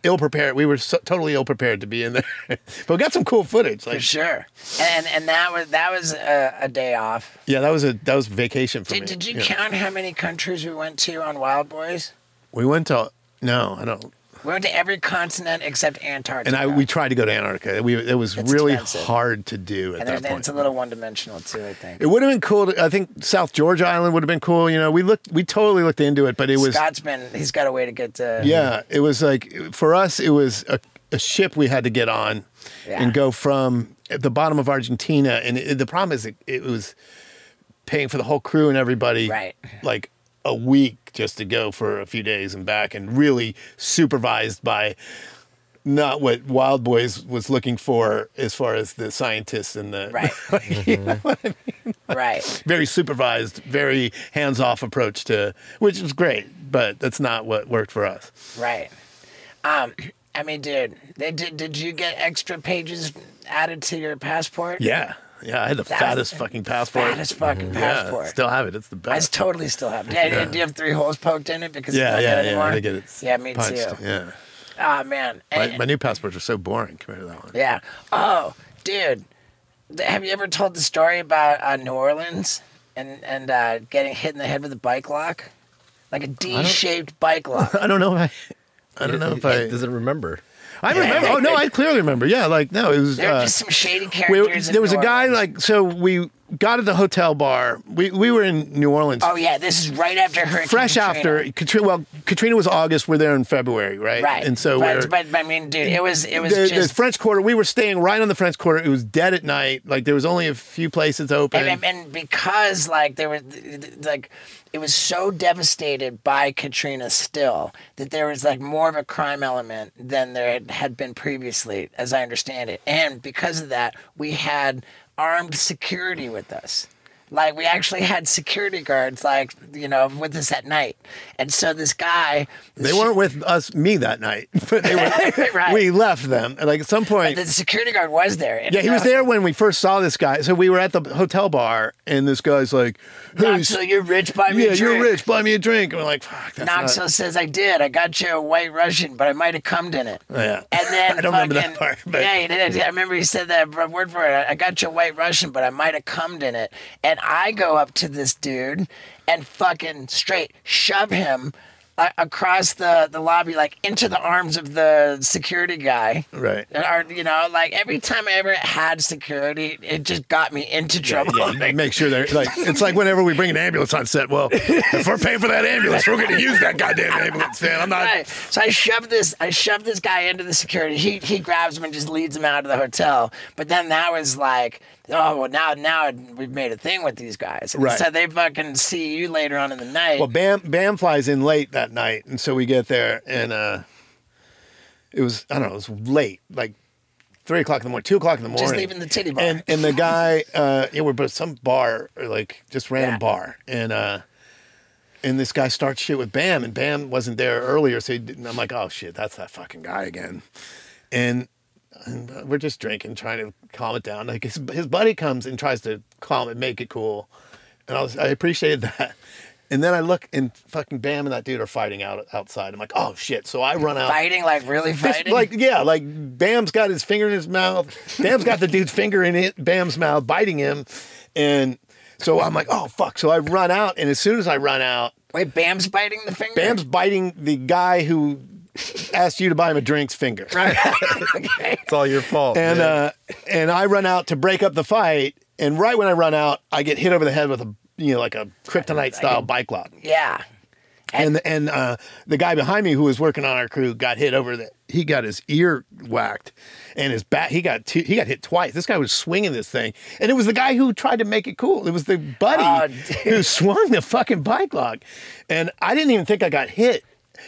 Ill prepared. We were so, totally ill prepared to be in there, but we got some cool footage. For sure. And and that was that was a, a day off. yeah, that was a that was vacation for Did, me. did you Yeah. count how many countries we went to on Wild Boys? We went to no, I don't. We went to every continent except Antarctica. And I we tried to go to Antarctica. We it was It's really expensive. hard to do at and that then point. it's a little one-dimensional too. I think. It would have been cool. To, I think South Georgia Island would have been cool. You know, we looked, we totally looked into it, but it was, Scott's been. He's got a way to get to. yeah, it was like for us, it was a, a ship we had to get on Yeah. and go from at the bottom of Argentina. And it, the problem is, it, it was paying for the whole crew and everybody, Right. Like a week just to go for a few days and back, and really supervised by. Not what Wild Boys was looking for, as far as the scientists and the Right. you know what I mean? Right. very supervised, very hands off approach to, which was great, but that's not what worked for us. Right. Um. I mean, dude, they did. Did you get extra pages added to your passport? Yeah, yeah, I had the That fattest the fucking passport. Fattest fucking yeah, passport. still have it. It's the best. I totally still have. It. Yeah, Do you have three holes poked in it because yeah, don't yeah, get yeah. I get it. Yeah, me punched. too. Yeah, Oh man. my, And- my new passports are so boring compared to that one. yeah. Oh, dude, have you ever told the story about uh, New Orleans and and uh, getting hit in the head with a bike lock, like a D-shaped bike lock? I don't know. If I, I don't know if I. doesn't remember. I remember. Oh no, I clearly remember. Yeah, like no, it was. There were uh, just some shady characters. in there was a guy like so we got at the hotel bar. We we were in New Orleans. Oh yeah, this is right after Hurricane fresh Katrina. after Katrina. Well, Katrina was August. We're there in February, right? Right. And so but, we're, but, I mean, dude, it was it was the, the just French Quarter. We were staying right on the French Quarter. It was dead at night. Like there was only a few places open. and, and, because like there was like it was so devastated by Katrina still that there was like more of a crime element than there had been previously, as I understand it. And because of that, we had armed security with us. Like we actually had security guards, like you know, with us at night. And so this guy, they weren't with us, me that night, but they were. Right. We left them. And like at some point, the security guard was there. And, yeah, he was there when we first saw this guy. So we were at the hotel bar, and this guy's like, "Hey, Knoxville, you're rich. Buy me yeah, a drink. you're rich. Buy me a drink." And we're like, "Fuck, that's not." Knoxville says I did. I got you a white Russian, but I might have cummed in it. Yeah. And then I don't remember that fucking- part, but- yeah, he did. I remember he said that word for it. I got you a white Russian, but I might have cummed in it. And I go up to this dude and fucking straight shove him uh, across the, the lobby, like into the arms of the security guy. Right. Or, you know, like every time I ever had security, it just got me into trouble. Yeah, you make sure they're like it's like whenever we bring an ambulance on set. Well, if we're paying for that ambulance, we're going to use that goddamn ambulance, man. I'm not. Right. So I shoved this I shoved this guy into the security. He he grabs him and just leads him out of the hotel. But then that was like, oh well now now we've made a thing with these guys. And Right. So they fucking see you later on in the night. Well, Bam Bam flies in late that night, and so we get there, and uh, it was I don't know, it was late, like three o'clock in the morning, two o'clock in the morning. just leaving the titty bar. and and the guy, uh, yeah, we're but some bar, or like just random Yeah. bar, and uh, and this guy starts shit with Bam, and Bam wasn't there earlier, so he didn't, I'm like, oh shit, that's that fucking guy again, and. And uh, we're just drinking, trying to calm it down. Like his, his buddy comes and tries to calm it, make it cool, and I was I appreciated that. And then I look and fucking Bam and that dude are fighting out outside. I'm like, oh shit! So I run out. fighting like really fighting. like yeah, like Bam's got his finger in his mouth. Bam's got the dude's finger in it, Bam's mouth, biting him, and so I'm like, oh fuck! So I run out, and as soon as I run out, Wait, Bam's biting the finger. Bam's biting the guy who asked you to buy him a drink's finger, okay. It's all your fault. and man. uh, and I run out to break up the fight, and right when I run out, I get hit over the head with a you know like a kryptonite style bike lock. Yeah. and and uh, the guy behind me who was working on our crew got hit over the he got his ear whacked and his back he got two, he got hit twice this guy was swinging this thing and it was the guy who tried to make it cool it was the buddy Oh, who swung the fucking bike lock and i didn't even think i got hit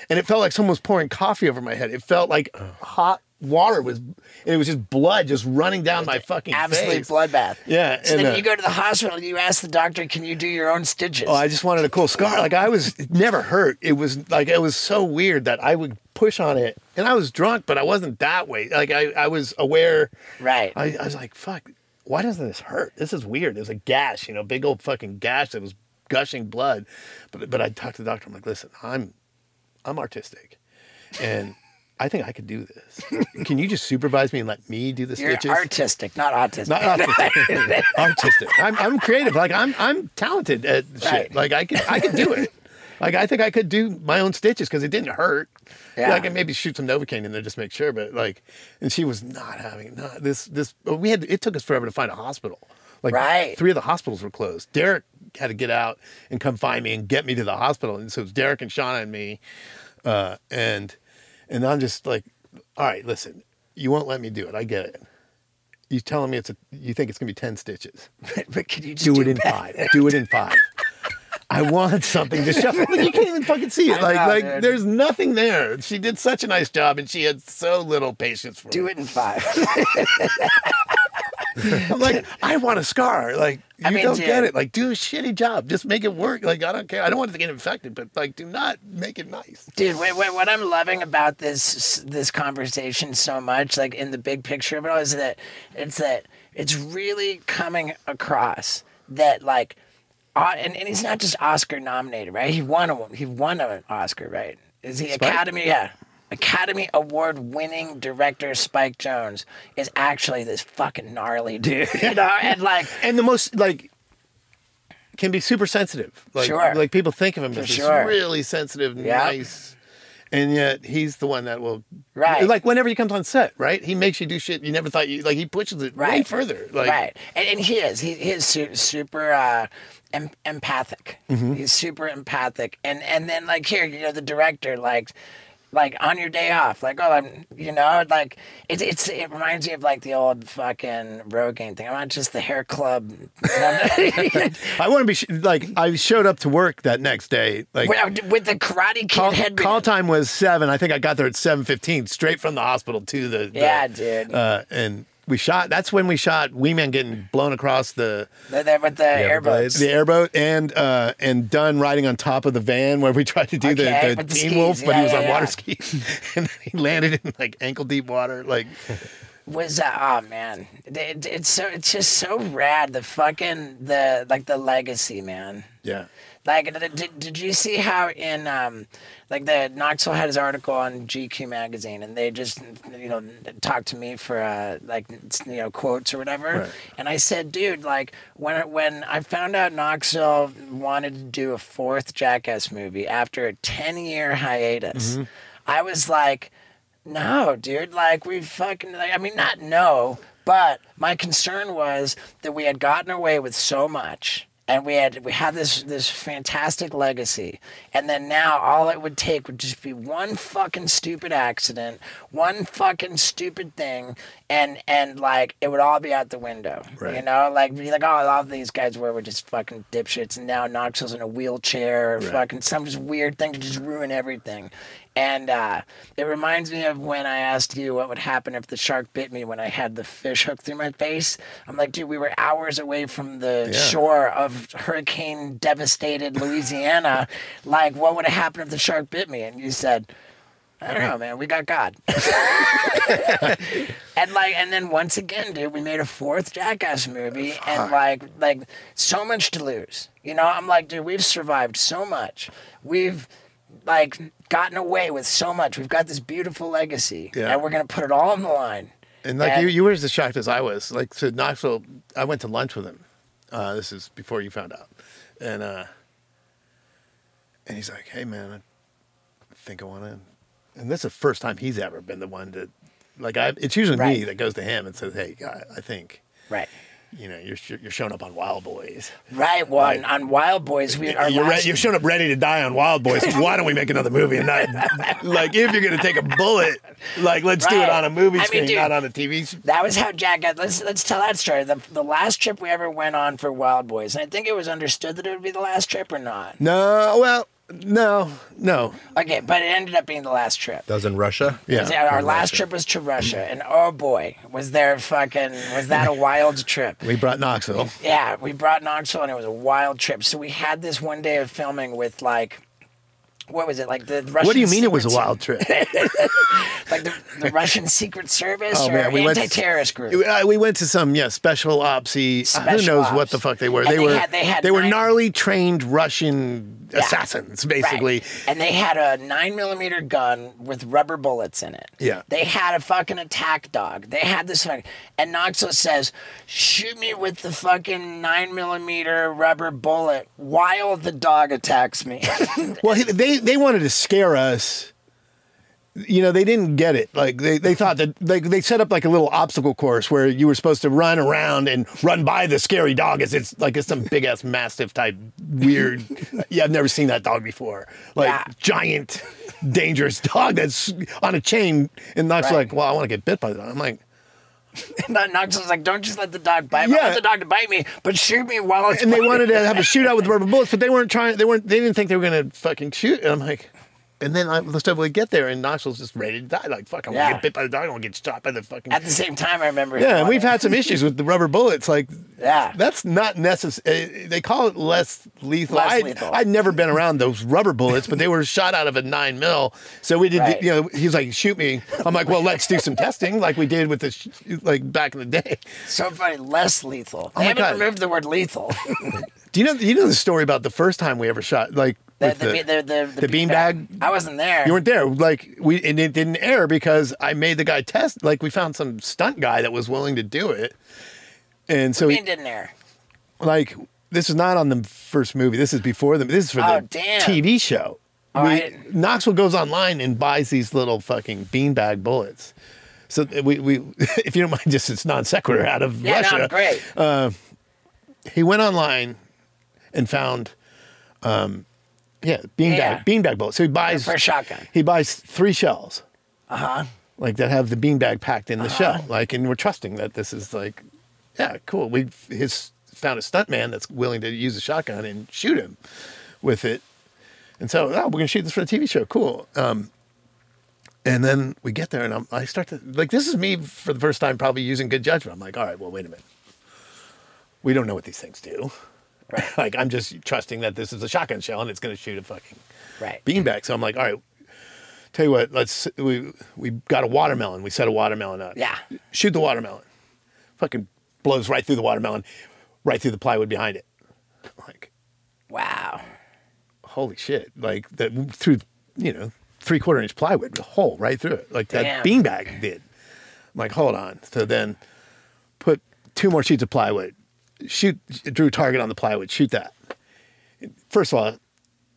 and it felt like someone was pouring coffee over my head it felt like hot water was and it was just blood just running down my fucking Absolute face. bloodbath. Yeah, So and, then uh, you go to the hospital, and you ask the doctor, can you do your own stitches? Oh, I just wanted a cool scar. Like I was it never hurt. It was like it was so weird that I would push on it, and I was drunk, but I wasn't that way. Like I, I was aware. right. I, I was like, fuck. Why doesn't this hurt? This is weird. There's a gash, you know, big old fucking gash that was gushing blood. But but I talked to the doctor. I'm like, listen, I'm I'm artistic, and I think I could do this. Can you just supervise me and let me do the You're stitches? artistic, not autistic. Not artistic. artistic. I'm, I'm creative. Like I'm I'm talented at shit. Right. Like I can I can do it. Like I think I could do my own stitches because it didn't hurt. Yeah. Like I could maybe shoot some Novocaine in there just make sure, but like, and she was not having not this this. We had it took us forever to find a hospital. Like Right. three of the hospitals were closed. Derek had to get out and come find me and get me to the hospital, and so it was Derek and Shauna and me, uh, and and I'm just like, all right, listen, you won't let me do it. I get it. You're telling me it's a you think it's gonna be ten stitches? but can you just do do, it in five. Do it in five. I want something to show. Like, you can't even fucking see it. Like, know, like dude. there's nothing there. She did such a nice job, and she had so little patience for it. Do me. it in five. I'm like, I want a scar. Like, you I mean, don't dude. get it. Like, do a shitty job. Just make it work. Like, I don't care. I don't want it to get infected, but like, do not make it nice. Dude, wait, wait, what I'm loving about this this conversation so much, like in the big picture of it all, is that it's that it's really coming across that like, uh, and, and he's not just Oscar nominated, right? He won a he won an Oscar, right? Is he Spike? Academy? Yeah. Academy Award winning director Spike Jonze is actually this fucking gnarly dude, you know, and like And the most like can be super sensitive. Like, Sure. like people think of him For as sure. this really sensitive, Yeah. nice. And yet he's the one that will Right. Like whenever he comes on set, right? He makes you do shit you never thought you like he pushes it way Right. further. Like right, and, and he is. He, he is su- super uh, em- empathic. Mm-hmm. He's super empathic, and and then like here, you know, the director, like, like on your day off, like, oh, I'm, you know, like it, it's it reminds me of like the old fucking Rogaine thing. I'm not just the hair club. I want to be sh- like I showed up to work that next day. Like with, with the Karate Kid call, headband. call time was seven. I think I got there at seven fifteen, straight from the hospital to the, the- Yeah, dude. Uh, and we shot. That's when we shot Wee Man getting blown across the They're there with the Everglades. airboats. the airboat and uh, and Dunn riding on top of the van where we tried to do Okay, the, the the Teen skis. Wolf, but he was yeah, on water yeah. skis and then he landed in like ankle deep water. Like was uh, oh man it, it's so it's just so rad the fucking the like the legacy man yeah, like did, did, you see how in um like the knoxville had his article on gq magazine and they just you know talked to me for uh like you know quotes or whatever Right. and i said dude like when when i found out knoxville wanted to do a fourth jackass movie after a 10 year hiatus i was like no, dude. Like we fucking. Like, I mean, not no, but my concern was that we had gotten away with so much, and we had we had this this fantastic legacy, and then now all it would take would just be one fucking stupid accident, one fucking stupid thing, and and like it would all be out the window. You know, like be like, oh, all these guys were were just fucking dipshits, and now Knoxville's in a wheelchair, or fucking some just weird thing to just ruin everything. And uh, it reminds me of when I asked you what would happen if the shark bit me when I had the fish hook through my face. I'm like, dude, we were hours away from the Yeah. shore of hurricane devastated Louisiana. like, what would have happened if the shark bit me? And you said, I don't know, man. We got God. and like, and then once again, dude, we made a fourth Jackass movie, and like, like so much to lose. You know, I'm like, dude, we've survived so much. We've like gotten away with so much. We've got this beautiful legacy, Yeah. and we're gonna put it all on the line. and like you, you were as shocked as I was. Like so, Knoxville. I went to lunch with him. Uh, this is before you found out, and uh, and he's like, "Hey, man, I think I want to." And this is the first time he's ever been the one to, like, I. It's usually me Right. that goes to him and says, "Hey, I, I think." Right. You know, you're you're showing up on Wild Boys. Right. Well, Right. on, on Wild Boys, we our You're, re- you've shown up ready to die on Wild Boys. Why don't we make another movie and not like if you're gonna take a bullet, like let's do it on a movie I mean, screen, dude, not on a TV. s- That was how Jack got. Let's let's tell that story. The the last trip we ever went on for Wild Boys, and I think it was understood that it would be the last trip or not. No, well, no, no. Okay, but it ended up being the last trip. That was in Russia. Yeah, Yeah, our last Russia. trip was to Russia, and oh boy, was there fucking was that a wild trip? We brought Knoxville. Yeah, we brought Knoxville, and it was a wild trip. So we had this one day of filming with like. What was it like the Russian? What do you mean it was a wild trip? Like the, the Russian Secret Service Oh, or man, we went to- anti-terrorist group? Uh, we went to some yeah special opsy. uh, who Special knows what the fuck they were? And they, they were had- they had were nine- gnarly trained Russian assassins, basically. Right. And they had a nine millimeter gun with rubber bullets in it. Yeah. They had a fucking attack dog. They had this fucking and Knoxville says, shoot me with the fucking nine millimeter rubber bullet while the dog attacks me. Well, they they wanted to scare us. You know, they didn't get it. Like they, they thought that like they set up like a little obstacle course where you were supposed to run around and run by the scary dog as it's like it's some big ass mastiff type weird. yeah, I've never seen that dog before. Like Yeah. giant, dangerous dog that's on a chain. And Knox Right. like, well, I want to get bit by that. I'm like, and Knoxville's like, don't just let the dog bite me. Yeah. Let the dog to bite me, but shoot me while it's and they wanted to have a shootout with rubber bullets, but they weren't trying. They weren't. They didn't think they were gonna fucking shoot. And I'm like, and then I so we get there, and Knoxville's just ready to die. Like, fuck, I want to Yeah. get bit by the dog. I want to get shot by the fucking. At the same time, I remember. him yeah, and we've had some issues with the rubber bullets. Like, Yeah. that's not necessary. Eh, they call it less lethal. Less I'd, lethal. I'd never been around those rubber bullets, but they were shot out of a nine mil. So we did. Right. You know, he's like, shoot me. I'm like, well, let's do some testing, like we did with the sh- like back in the day. So funny, less lethal. Oh They my haven't God. removed the word lethal. Do you know? You know the story about the first time we ever shot, like the, with the, the, the, the beanbag? I wasn't there. You weren't there. Like we and it didn't air because I made the guy test. Like we found some stunt guy that was willing to do it, and so Bean he, didn't air. like this is not on the first movie. This is before them. This is for Oh, the damn. TV show. Oh, we, Knoxville goes online and buys these little fucking beanbag bullets. So we, we if you don't mind, just it's non sequitur out of Yeah, Russia. no, great. He went online and found, um, yeah, beanbag Yeah. beanbag bullets. So he buys For a shotgun. He buys three shells. Uh huh. like that have the beanbag packed in Uh-huh. the shell. Like, and we're trusting that this is like, yeah, cool. We his found a stuntman that's willing to use a shotgun and shoot him with it. And so, oh, we're gonna shoot this for the TV show. Cool. Um, and then we get there, and I'm, I start to like this is me for the first time, probably using good judgment. I'm like, all right, well, wait a minute. We don't know what these things do. Right. like, I'm just trusting that this is a shotgun shell and it's gonna shoot a fucking Right. beanbag. So I'm like, all right, tell you what, let's we we got a watermelon. We set a watermelon up. Yeah. Shoot the watermelon. Fucking blows right through the watermelon, right through the plywood behind it. Like, Wow. holy shit. Like that through, you know, three quarter inch plywood, a hole right through it. Like that Damn. beanbag did. I'm like, hold on. So then put two more sheets of plywood, shoot drew target on the plywood, shoot that. First of all, it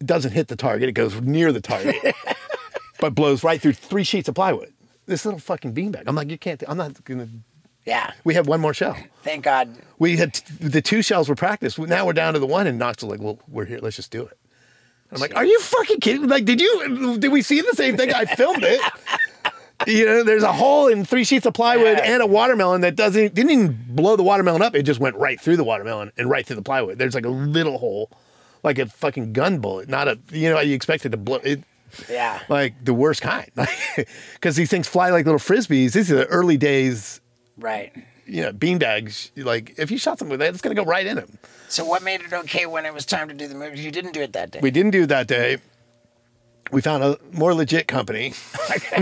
doesn't hit the target, it goes near the target, but blows right through three sheets of plywood. This little fucking beanbag. I'm like, you can't, I'm not gonna, Yeah. we have one more shell. Thank God. We had the two shells were practiced. Now we're down to the one, and Knox was like, well, we're here, let's just do it. I'm like, are you fucking kidding? Like, did you, did we see the same thing? I filmed it. You know, there's a hole in three sheets of plywood Yeah. and a watermelon that doesn't didn't even blow the watermelon up. It just went right through the watermelon and right through the plywood. There's like a little hole, like a fucking gun bullet, not a you know you expect it to blow it Yeah. like the worst kind, because these things fly like little frisbees. These are the early days, Right. you know, beanbags. Like if you shot something with that, it's gonna go right in them. So what made it okay when it was time to do the movie? You didn't do it that day. We didn't do it that day. We found a more legit company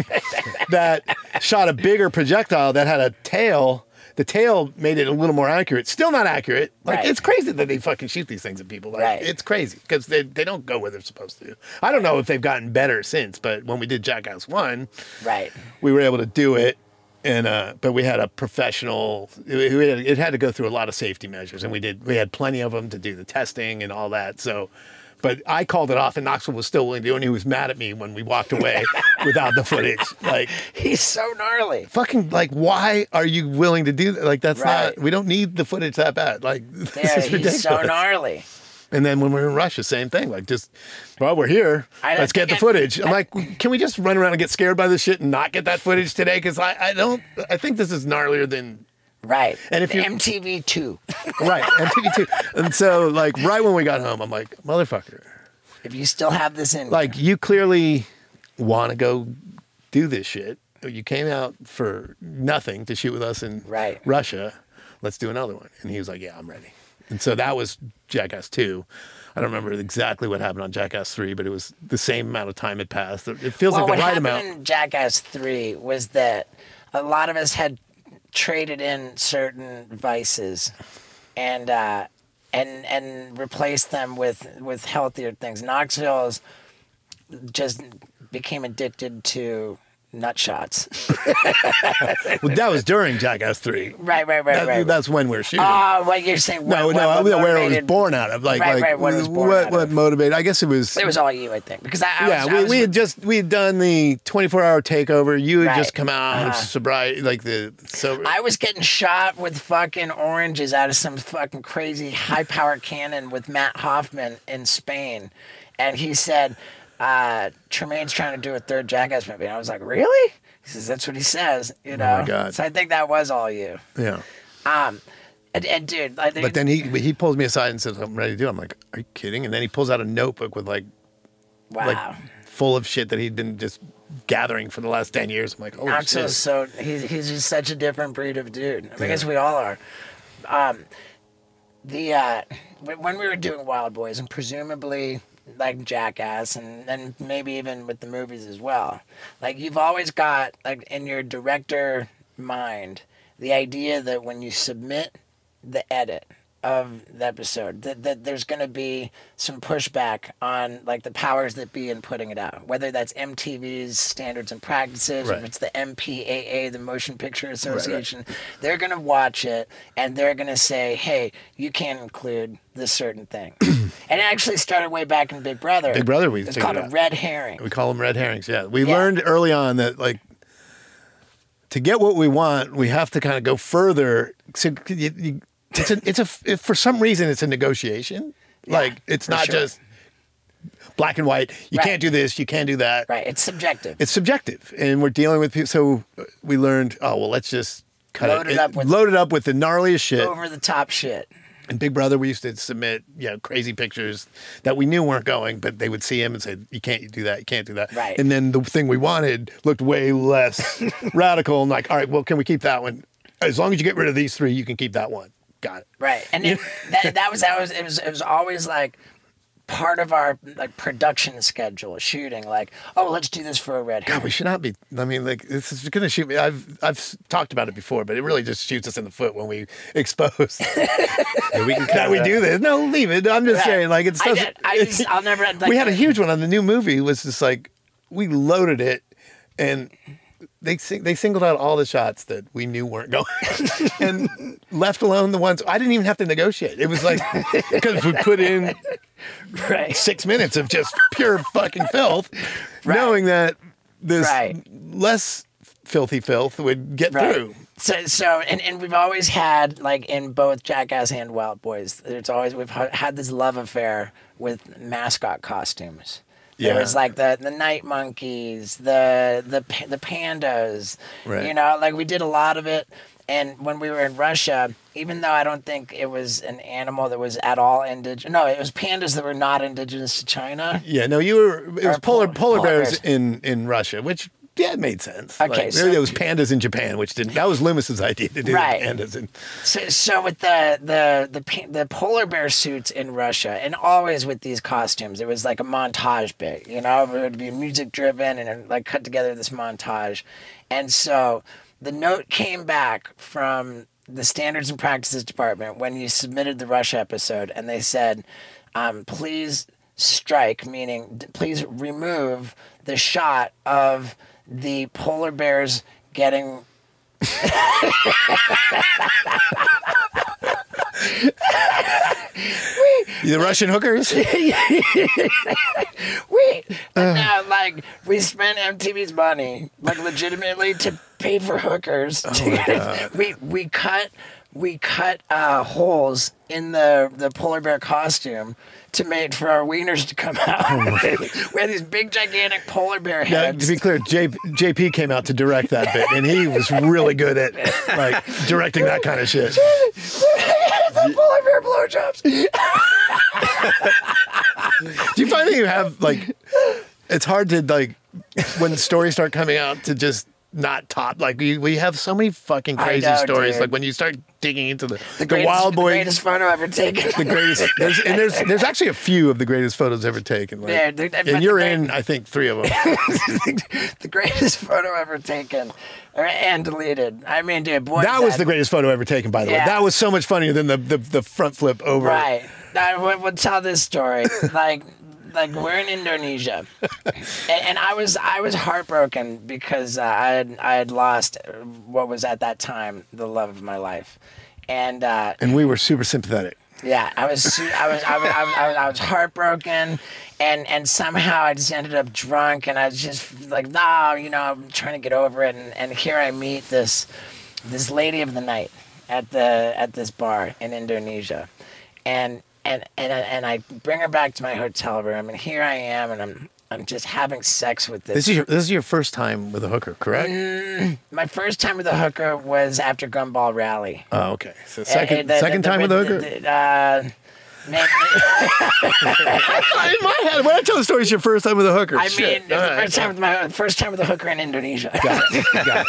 that shot a bigger projectile that had a tail. The tail made it a little more accurate. Still not accurate. Like Right. it's crazy that they fucking shoot these things at people. Like Right. it's crazy because they, they don't go where they're supposed to. I don't know if they've gotten better since, but when we did Jackass One, right. we were able to do it. And uh, but we had a professional. It, it had- it had to go through a lot of safety measures, and we did. We had plenty of them to do the testing and all that. So, but I called it off, and Knoxville was still willing to do, it, and he was mad at me when we walked away without the footage. Like, He's so gnarly. fucking, like, why are you willing to do that? Like, that's Right. not. We don't need the footage that bad. Like, this is ridiculous. he's so gnarly. And then when we were in Russia, same thing. Like, just, well, we're here. I Let's get the I- footage. I'm like, can we just run around and get scared by this shit and not get that footage today? Because I, I don't, I think this is gnarlier than, Right. And if you- MTV two, right, MTV two. And so, like, right when we got home, I'm like, motherfucker, if you still have this in, like, you clearly want to go do this shit. You came out for nothing to shoot with us in Right. Russia. Let's do another one. And he was like, yeah, I'm ready. And so that was Jackass 2. I don't remember exactly what happened on Jackass 3, but it was the same amount of time had passed. It feels well, like the right happened amount. in Jackass three was that a lot of us had traded in certain vices, and uh, and and replace them with with healthier things. Knoxville's just became addicted to nut shots. Well, that was during Jackass Three. right, right, right, That- right. That's when we're shooting. Oh, what you're saying? no, what, no, what, I mean, what where it was born out of, like, Right, like right, what was born what, what of. motivated? I guess it was. It was all you, I think, because I, I yeah, was, I we, was we had just we had done the 24 hour takeover. You had Right. just come out Uh-huh. sobriety, like the so. I was getting shot with fucking oranges out of some fucking crazy high power cannon with Mat Hoffman in Spain. And he said, uh, Tremaine's trying to do a third Jackass movie. And I was like, really? He says, that's what he says, you know? Oh my God. So I think that was all you. yeah, Um, and, and dude, I think, but then he he pulls me aside and says, "I'm ready to do." it." I'm like, "Are you kidding?" And then he pulls out a notebook with like wow. like full of shit that he'd been just gathering for the last 10 years. I'm like, "Oh Knox shit!" is so he's he's just such a different breed of dude. I, mean, I guess we all are. Um, the uh, when we were doing Wild Boys and presumably like Jackass and and maybe even with the movies as well, like you've always got like in your director mind the idea that when you submit the edit of the episode that, that there's going to be some pushback on like the powers that be in putting it out whether that's mtv's standards and practices or Right. if it's the mpaa the motion picture association they're going to watch it and they're going to say hey you can't include this certain thing and it actually started way back in big brother Big Brother, we called a red herring We call them red herrings. Yeah, we Yeah. learned early on that like to get what we want, we have to kind of go further. So you, you, it's a, it's a, if for some reason, it's a negotiation. like it's not sure. just black and white. You Right. can't do this. You can't do that. right it's subjective It's subjective, and we're dealing with people. So uh, we learned, oh well, let's just cut Load it up with- load it up with the gnarliest shit. over the top shit And Big Brother, we used to submit, you know, crazy pictures that we knew weren't going, but they would see him and say, "You can't do that. You can't do that." Right. And then the thing we wanted looked way less radical, and like, all right, well, can we keep that one? As long as you get rid of these three, you can keep that one. Got it. Right, and it, that that was that was it was it was always like part of our like production schedule, shooting. Like, oh, let's do this for a red. God, we should not be. I mean, like, this is going to shoot me. I've I've talked about it before, but it really just shoots us in the foot when we expose Yeah, we can that we do this. No, leave it. I'm just Right. saying, like, it's. I, doesn't- did- I just, I'll never. Like, we had a huge one on the new movie. It was just like we loaded it, and they sing, they singled out all the shots that we knew weren't going, and left alone the ones I didn't even have to negotiate. It was like because we put in right. six minutes of just pure fucking filth, knowing that this Right. less filthy filth would get Right. through. So, so, and, and we've always had like in both Jackass and Wild Boys, it's always we've ha- had this love affair with mascot costumes. Yeah. was like the the night monkeys, the the the pandas. Right. You know, like we did a lot of it. And when we were in Russia, even though I don't think it was an animal that was at all indigenous, no, it was pandas that were not indigenous to China. Yeah, no, you were. It was polar polar- polar polar bears bears. in in Russia, which yeah, it made sense. Okay, like, so- maybe it was pandas in Japan, which didn't. That was Loomis's idea to do Right. pandas in. So, so with the the the the polar bear suits in Russia, and always with these costumes, it was like a montage bit. You know, it would be music driven and like cut together this montage, and so the note came back from the standards and practices department when you submitted the Russia episode, and they said, um, please strike, meaning please remove the shot of the polar bears getting The Russian hookers. Wait, and now like we spent MTV's money, like legitimately to pay for hookers. we we cut we cut uh, holes in the the polar bear costume to make for our wieners to come out. Oh, we had these big gigantic polar bear Now, heads. to be clear, J, JP came out to direct that bit, and he was really good at like directing that kind of shit. the polar bear blowjobs. Do you find that you have like it's hard to like when stories start coming out to just not top. Like we, we have so many fucking crazy know, stories. dude. Like when you start digging into the the, greatest, Wild the greatest photo ever taken. the greatest. There's, and there's there's actually a few of the greatest photos ever taken. Like, Yeah, they're- and you're the great- in, I think, three of them. the greatest photo ever taken and deleted. I mean, dude, boy, that was the greatest photo ever taken, by the way. That was so much funnier than the the, the front flip over. Right. I would, tell this story. like, like we're in Indonesia, and, and I was I was heartbroken because uh, I had I had lost what was at that time the love of my life, and uh, And we were super sympathetic. yeah, I was su- I was I was, I was, I was, I was heartbroken, and and somehow I just ended up drunk, and I was just like, no, you know, I'm trying to get over it, and, and here I meet this this lady of the night at the at this bar in Indonesia, and and and I- and I bring her back to my hotel room, and here I am, and I'm I'm just having sex with this. This is your this is your first time with a hooker, correct? my first time with a hooker was after Gumball Rally. Oh, okay. So second Uh, the- second the- time the- with a hooker. uh, man- in my head, when I tell the story, it's your first time with a hooker. I Shit. mean, the right. first time with my first time with a hooker in Indonesia, Got it. Got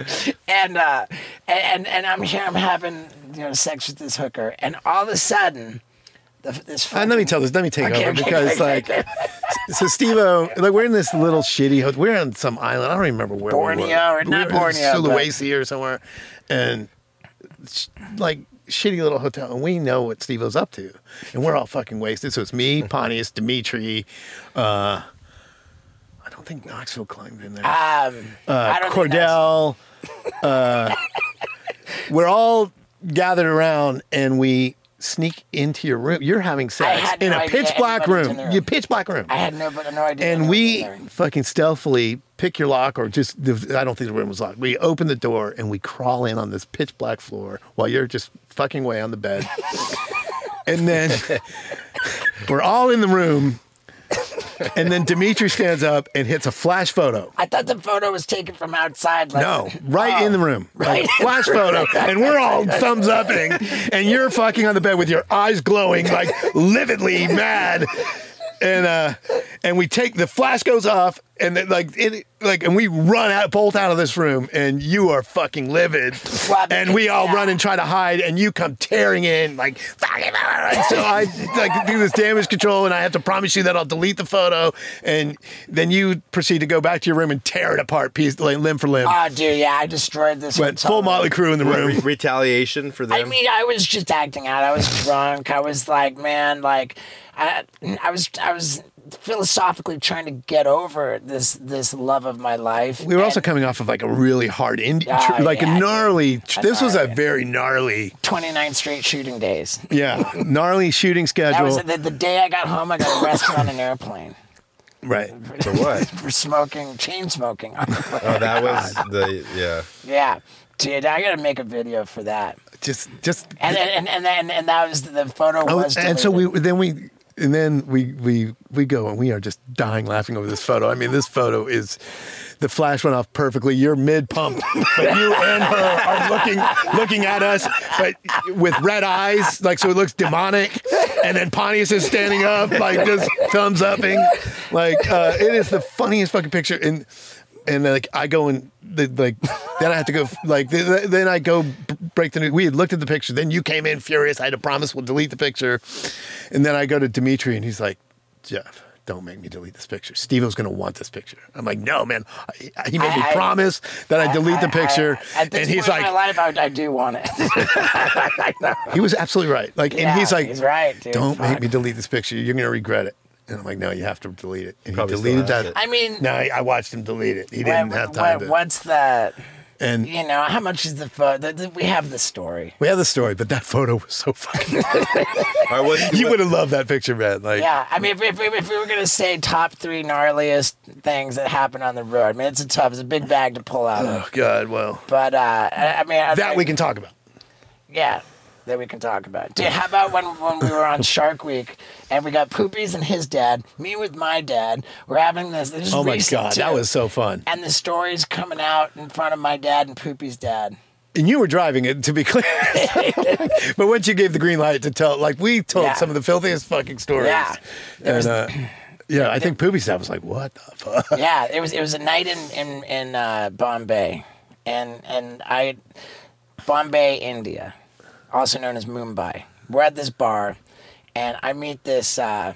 it. and uh, and and I'm here, I'm having you know sex with this hooker, and all of a sudden, this. Uh, let me tell this. Let me take Okay, over okay, because, okay, like, so Steve-O, like, we're in this little shitty hotel. We're on some island. I don't remember where we Borneo were. or not We Borneo, but- Sulawesi or somewhere, and like shitty little hotel, and we know what Steve-O's up to, and we're all fucking wasted. So it's me, Pontius, Dimitri. Uh, I don't think Knoxville climbed in there. Um, uh, I don't think Cordell. uh, we're all gathered around and we sneak into your room. You're having sex in no a pitch black room. room. You pitch black room. I had no, but no idea. and we fucking stealthily pick your lock or just, I don't think the room was locked. We open the door and we crawl in on this pitch black floor while you're just fucking away on the bed. and then we're all in the room. And then Dimitri stands up and hits a flash photo. I thought the photo was taken from outside. Like, No, right in the room. Right. Like, flash photo. And we're all thumbs upping. And you're fucking on the bed with your eyes glowing, like lividly mad. And uh and we take the flash goes off and then like it like and we run out bolt out of this room and you are fucking livid. Flapping- And we all yeah. run and try to hide and you come tearing in like fucking and so I like do this damage control and I have to promise you that I'll delete the photo and then you proceed to go back to your room and tear it apart piece like limb for limb. Oh, dude, yeah, I destroyed this. Went full Motley. Crue in the room. re- retaliation for them. I mean, I was just acting out. I was drunk. I was like, man, like, I, I was, I was philosophically trying to get over this, this love of my life. We were also coming off of like a really hard indie, Oh, tr- like yeah, a gnarly. I this was a very gnarly, 29 straight shooting days. yeah, gnarly shooting That schedule. was the, the day I got home. I got arrested on an airplane right. For what? for smoking, chain smoking. on the plane. Oh, that was the yeah. yeah, dude, I got to make a video for that. Just, just. And then, and, and and that was the photo Oh, was. and so we then we and then we we we go and we are just dying laughing over this photo. I mean, this photo is the flash went off perfectly. You're mid pump, but you and her are looking looking at us, but with red eyes, like so it looks demonic. And then Pontius is standing up, like just thumbs upping, like uh, it is the funniest fucking picture. And and then, like I go and the, like then I have to go like th- then I go break the news. We had looked at the picture. Then you came in furious. I had to promise we'll delete the picture, and then I go to Dimitri and he's like, Jeff. Don't make me delete this picture. Steve was going to want this picture. I'm like, no, man. I- He made me I- I- promise that I delete the I- I- picture. at this and he's point like, in my life, I, I do want it. I he was absolutely right. Like, Yeah, and he's like, he's right, dude. Don't make me delete this picture. You're going to regret it. And I'm like, no, you have to delete it. And Probably he deleted that. it. I mean, No, I I watched him delete it. He didn't have time what- to. what's that? And You know, how much is the photo? We have the story. we have the story, but that photo was so fucking. All right, what's, you would have loved that picture, man. Like, Yeah, I mean, if, if, if we were gonna say top three gnarliest things that happened on the road, I mean, it's a tough, it's a big bag to pull out. of. oh god, well, But uh, I, I mean, I, that we can talk about. yeah, that we can talk about. Dude, how about when when we were on Shark Week and we got Poopies and his dad, me with my dad, we're having this. this is Oh my recent, god, too. that was so fun. And the story's coming out in front of my dad and Poopy's dad. And you were driving it, to be clear. but once you gave the green light to tell, like we told Yeah. some of the filthiest fucking stories. Yeah. There And was- uh, Yeah, I think Poopies' dad was like, "What the fuck?" yeah, it was it was a night in in in uh, Bombay, and and I Bombay, India, also known as Mumbai. We're at this bar, and I meet this uh,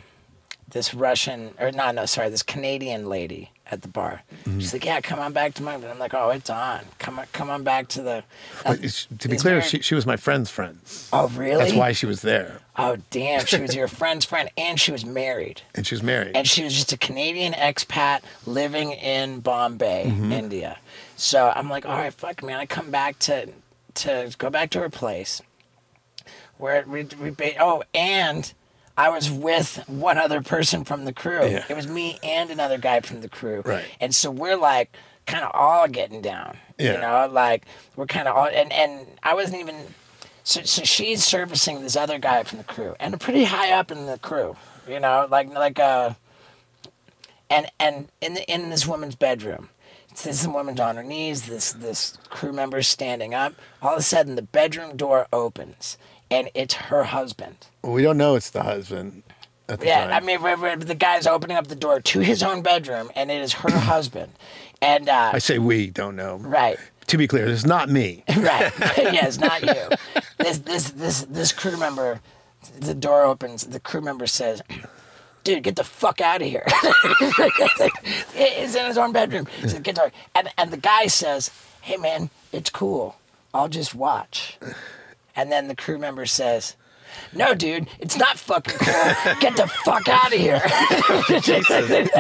this Russian or no no sorry this Canadian lady at the bar. She's like, yeah, come on back to my. I'm like, oh, it's on. Come on, come on back to the. But it's- to be clear, she, she was my friend's friend. oh really? That's why she was there, Oh damn, she was your friend's friend, and she was married. and she was married. and she was just a Canadian expat living in Bombay, Mm-hmm. India. So I'm like, all right, fuck, man. I come back to to go back to her place, where we we oh, and I was with one other person from the crew. Yeah. It was me and another guy from the crew. Right. And so we're like kind of all getting down. Yeah. You know, like we're kind of all and and I wasn't even. So, so she's servicing this other guy from the crew, and pretty high up in the crew, you know, like like uh, and and in the, in this woman's bedroom, it's this woman's on her knees. This this crew member's standing up. All of a sudden, the bedroom door opens, and it's her husband. We don't know it's the husband at the Yeah, time. I mean, we- we- the guy's opening up the door to his own bedroom, and it is her husband. And uh, I say we don't know. right, To be clear, it's not me. right, yeah, it's not you. This this this this crew member, the door opens. The crew member says, "Dude, get the fuck out of here." it's in his own bedroom. Says, "Get the-" and and the guy says, "Hey man, it's cool. I'll just watch." And then the crew member says. No, dude, it's not fucking cool. Get the fuck out of here.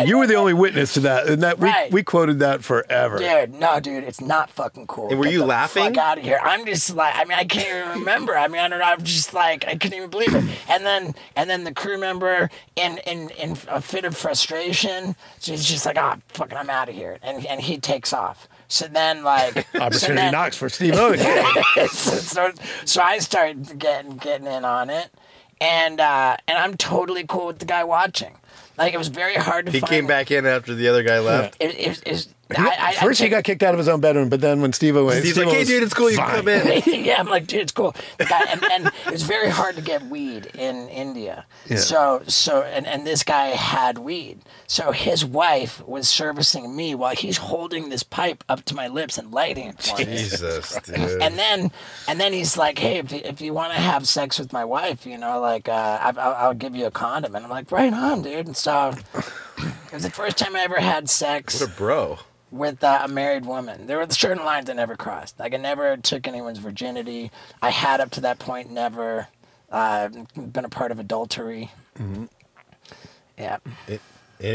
You were the only witness to that, and that Right. we, we quoted that forever. Dude, no, dude, it's not fucking cool. And were Get you the laughing? Fuck out of here! I'm just like, I mean, I can't even remember. I mean, I don't know. I'm just like, I couldn't even believe it. And then, and then the crew member, in in in a fit of frustration, she's just like, ah, fucking, I'm out of here, and and he takes off. So then, like, so Opportunity then- knocks for Steve Owen. so, so, so I started getting getting in on it, and uh, and I'm totally cool with the guy watching. Like it was very hard to find He find. came back in after the other guy left. It, it, it, was- I, I, First, I he got kicked out of his own bedroom, but then when Steve went, He's like, Steve-O "Hey, dude, it's cool. You can come in." yeah, I'm like, dude, it's cool. Guy, and, and it was very hard to get weed in India. Yeah. So, so, and, and this guy had weed. So his wife was servicing me while he's holding this pipe up to my lips and lighting it for me. Jesus, dude. And then, and then he's like, "Hey, if you, if you want to have sex with my wife, you know, like, uh, I, I'll, I'll give you a condom." And I'm like, "Right on, dude." And so, it was the first time I ever had sex what a bro. With uh, a married woman. There were certain lines I never crossed. Like I never took anyone's virginity. I had up to that point never uh, been a part of adultery. Yeah, And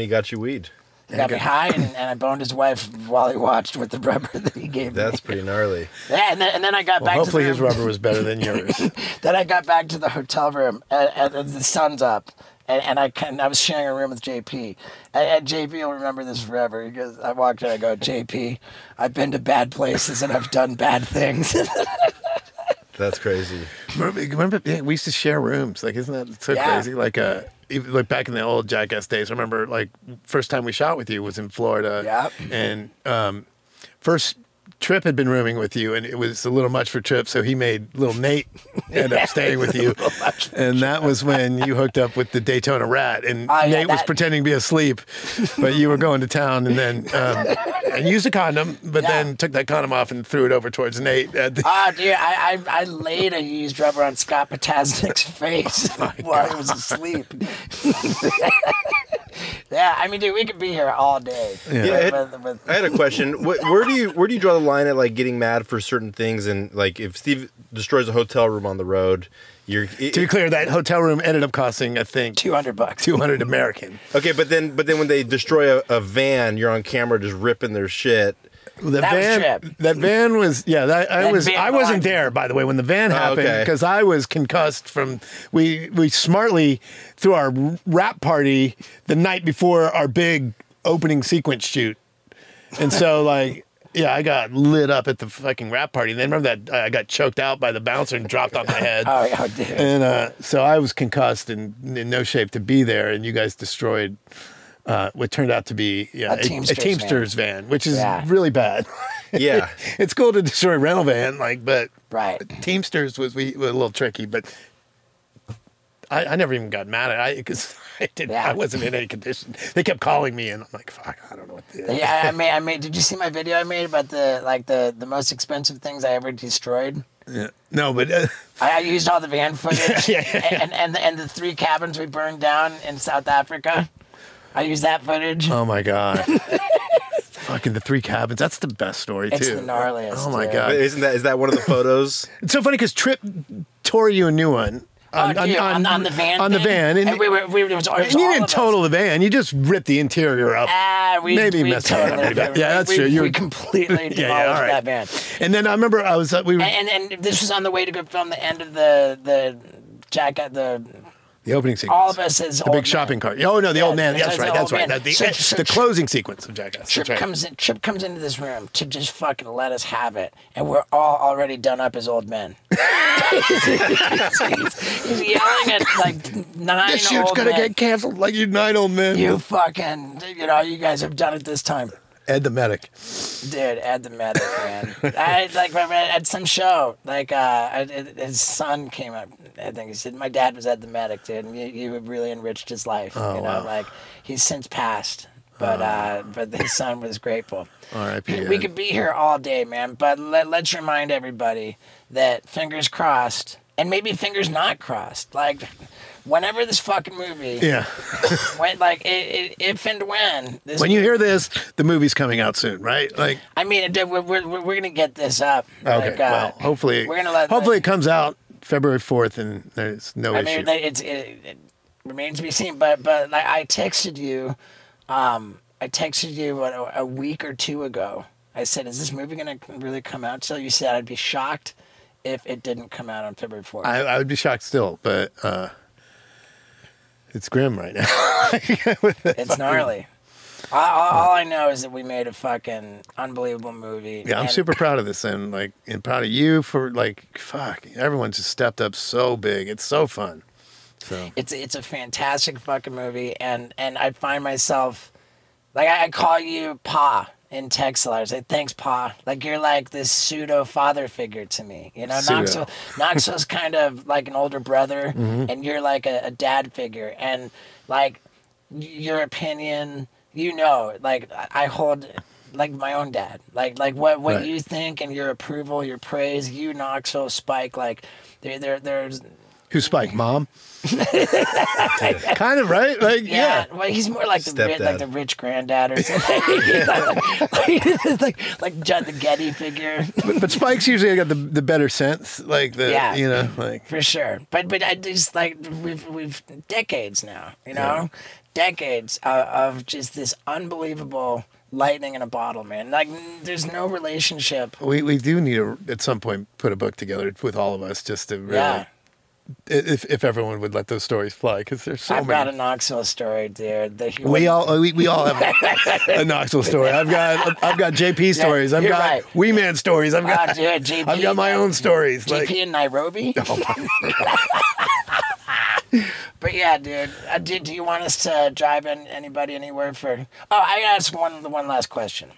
he got you weed. he got me high, and, and I boned his wife while he watched with the rubber that he gave me. That's me. pretty gnarly. Yeah, and then, and then I got Well, back. hopefully, to the his rubber was better than yours. Then I got back to the hotel room, and, and, and the sun's up, and, and I can, I was sharing a room with JP, and, and JP will remember this forever. because I walked in, I go, JP, I've been to bad places and I've done bad things. That's crazy. remember, remember yeah, we used to share rooms. Like, isn't that so Yeah. crazy? Like, uh, even, like back in the old Jackass days. I remember, like, first time we shot with you was in Florida. Yep. And um, first Trip had been rooming with you, and it was a little much for Trip, so he made little Nate end up staying with you. And that was when you hooked up with the Daytona Rat, and Oh, yeah, Nate was pretending to be asleep, but you were going to town, and then um, and used a condom, but Yeah. then took that condom off and threw it over towards Nate. At the, Ah, dude, I, I, I laid a used rubber on Scott Potasnik's face while he was asleep. Yeah, I mean, dude, we could be here all day. Yeah. With- with- I had a question. Wh- Where do you where do you draw the line at like getting mad for certain things and like if Steve destroys a hotel room on the road, you're it- to be clear, that hotel room ended up costing, I think, 200 bucks. 200 American. okay, but then but then when they destroy a, a van, you're on camera just ripping their shit. The That van, Trip. that van was yeah. That, I That was I wasn't there by the way when the van happened okay. because I was concussed from we we smartly threw our rap party the night before our big opening sequence shoot, and so like. Yeah, I got lit up at the fucking rap party. And then remember that uh, I got choked out by the bouncer and dropped on my head. Oh, yeah, dude. And uh, so I was concussed and in no shape to be there. And you guys destroyed uh, what turned out to be yeah, A a, a Teamsters Teamsters van. which is Yeah. really bad. Yeah. it's cool to destroy a rental van, like, but Right. Teamsters was we were a little tricky. But I, I never even got mad at it because I didn't. Yeah. I wasn't in any condition. They kept calling me, and I'm like, "Fuck, I don't know what to do." Yeah, I made. I made. Did you see my video I made about the like the the most expensive things I ever destroyed? Yeah. No, but uh, I, I used all the van footage Yeah, yeah, yeah. and and the, and the three cabins we burned down in South Africa. I used that footage. oh my god, fucking the three cabins. That's the best story It's too. the gnarliest, Oh my dude. god, Isn't that is that one of the photos? it's so funny because Trip tore you a new one. Oh, dude, on, on the van. On the thing? van, and, and we were. We, it was, it was and you all didn't of us. total the van. You just ripped the interior up. Ah, we Maybe we messed it up totally pretty did. Yeah, that's we, true. You we were- completely demolished yeah, all right. that van. And then I remember I was uh, we were And, and and this was on the way to go film the end of the the Jack the the opening sequence. all of us as the big shopping cart. Oh no, the Yeah, old man. that's That's right. That's right. man. The, So- eh, so the Trip- closing sequence of Jackass. Trip right. comes in. Trip comes into this room to just fucking let us have it, and we're all already done up as old men. he's, he's yelling at like nine This shoot's gonna men. get canceled like you nine old men. You fucking, you know, you guys have done it this time. Ed the medic. Dude, add the medic, man. I like read at some show, like uh, I, his son came up. I think he said my dad was at the medic, dude, and you, you really enriched his life. Oh, you know, wow. Oh. like he's since passed, but uh, but his son was grateful. R.I.P. We could be here all day, man. But let, let's remind everybody that fingers crossed, and maybe fingers not crossed. Like whenever this fucking movie, Yeah. when, like it, it, if and when this when you hear this, the movie's coming out soon, right? Like, I mean, it- we're, we're, we're gonna get this up. okay. Like, uh, well, hopefully, we're gonna let. hopefully it comes out February fourth, and there's no issue. I issue. mean, it's it, it remains to be seen. But but like I texted you, um, I texted you what, a, a week or two ago. I said, "Is this movie gonna really come out?" So you said I'd be shocked if it didn't come out on February fourth. I, I would be shocked still, but uh, it's grim right now. It's gnarly. All, all, all I know is that we made a fucking unbelievable movie. Yeah, I'm and- super proud of this, and like, and proud of you for like, fuck, everyone's just stepped up so big. It's so fun. So It's it's a fantastic fucking movie, and and I find myself like I, I call you Pa in text a lot. I say thanks, Pa. Like you're like this pseudo father figure to me. You know, Pseudo. Knoxville Knoxville's kind of like an older brother, mm-hmm. and you're like a, a dad figure, and like your opinion, you know, like I I hold. Like my own dad, like like what what Right. you think and your approval, your praise, you Knoxville Spike, like there there there's who's Spike? Mom? kind of right? Like, yeah. Yeah, well, he's more like the rich, like the rich granddad or something. like, like, like Judd the Getty figure, But, but Spike's usually got the the better sense, like the Yeah. you know, like for sure. But but I just like we've we've decades now, you know, decades of, of just this unbelievable lightning in a bottle, man. Like there's no relationship. we we do need to at some point put a book together with all of us just to really, Yeah, if if everyone would let those stories fly, because there's so I've many. got a Knoxville story, dude. that you We all we, we all have a Knoxville story. I've got I've got JP stories. I've you're got right. Wee Man stories. I've Ah, got dude, JP, I've got my own stories. JP Like in Nairobi. but yeah, dude. Uh, do, do you want us to drive in anybody anywhere for? Oh, I gotta ask one the one last question.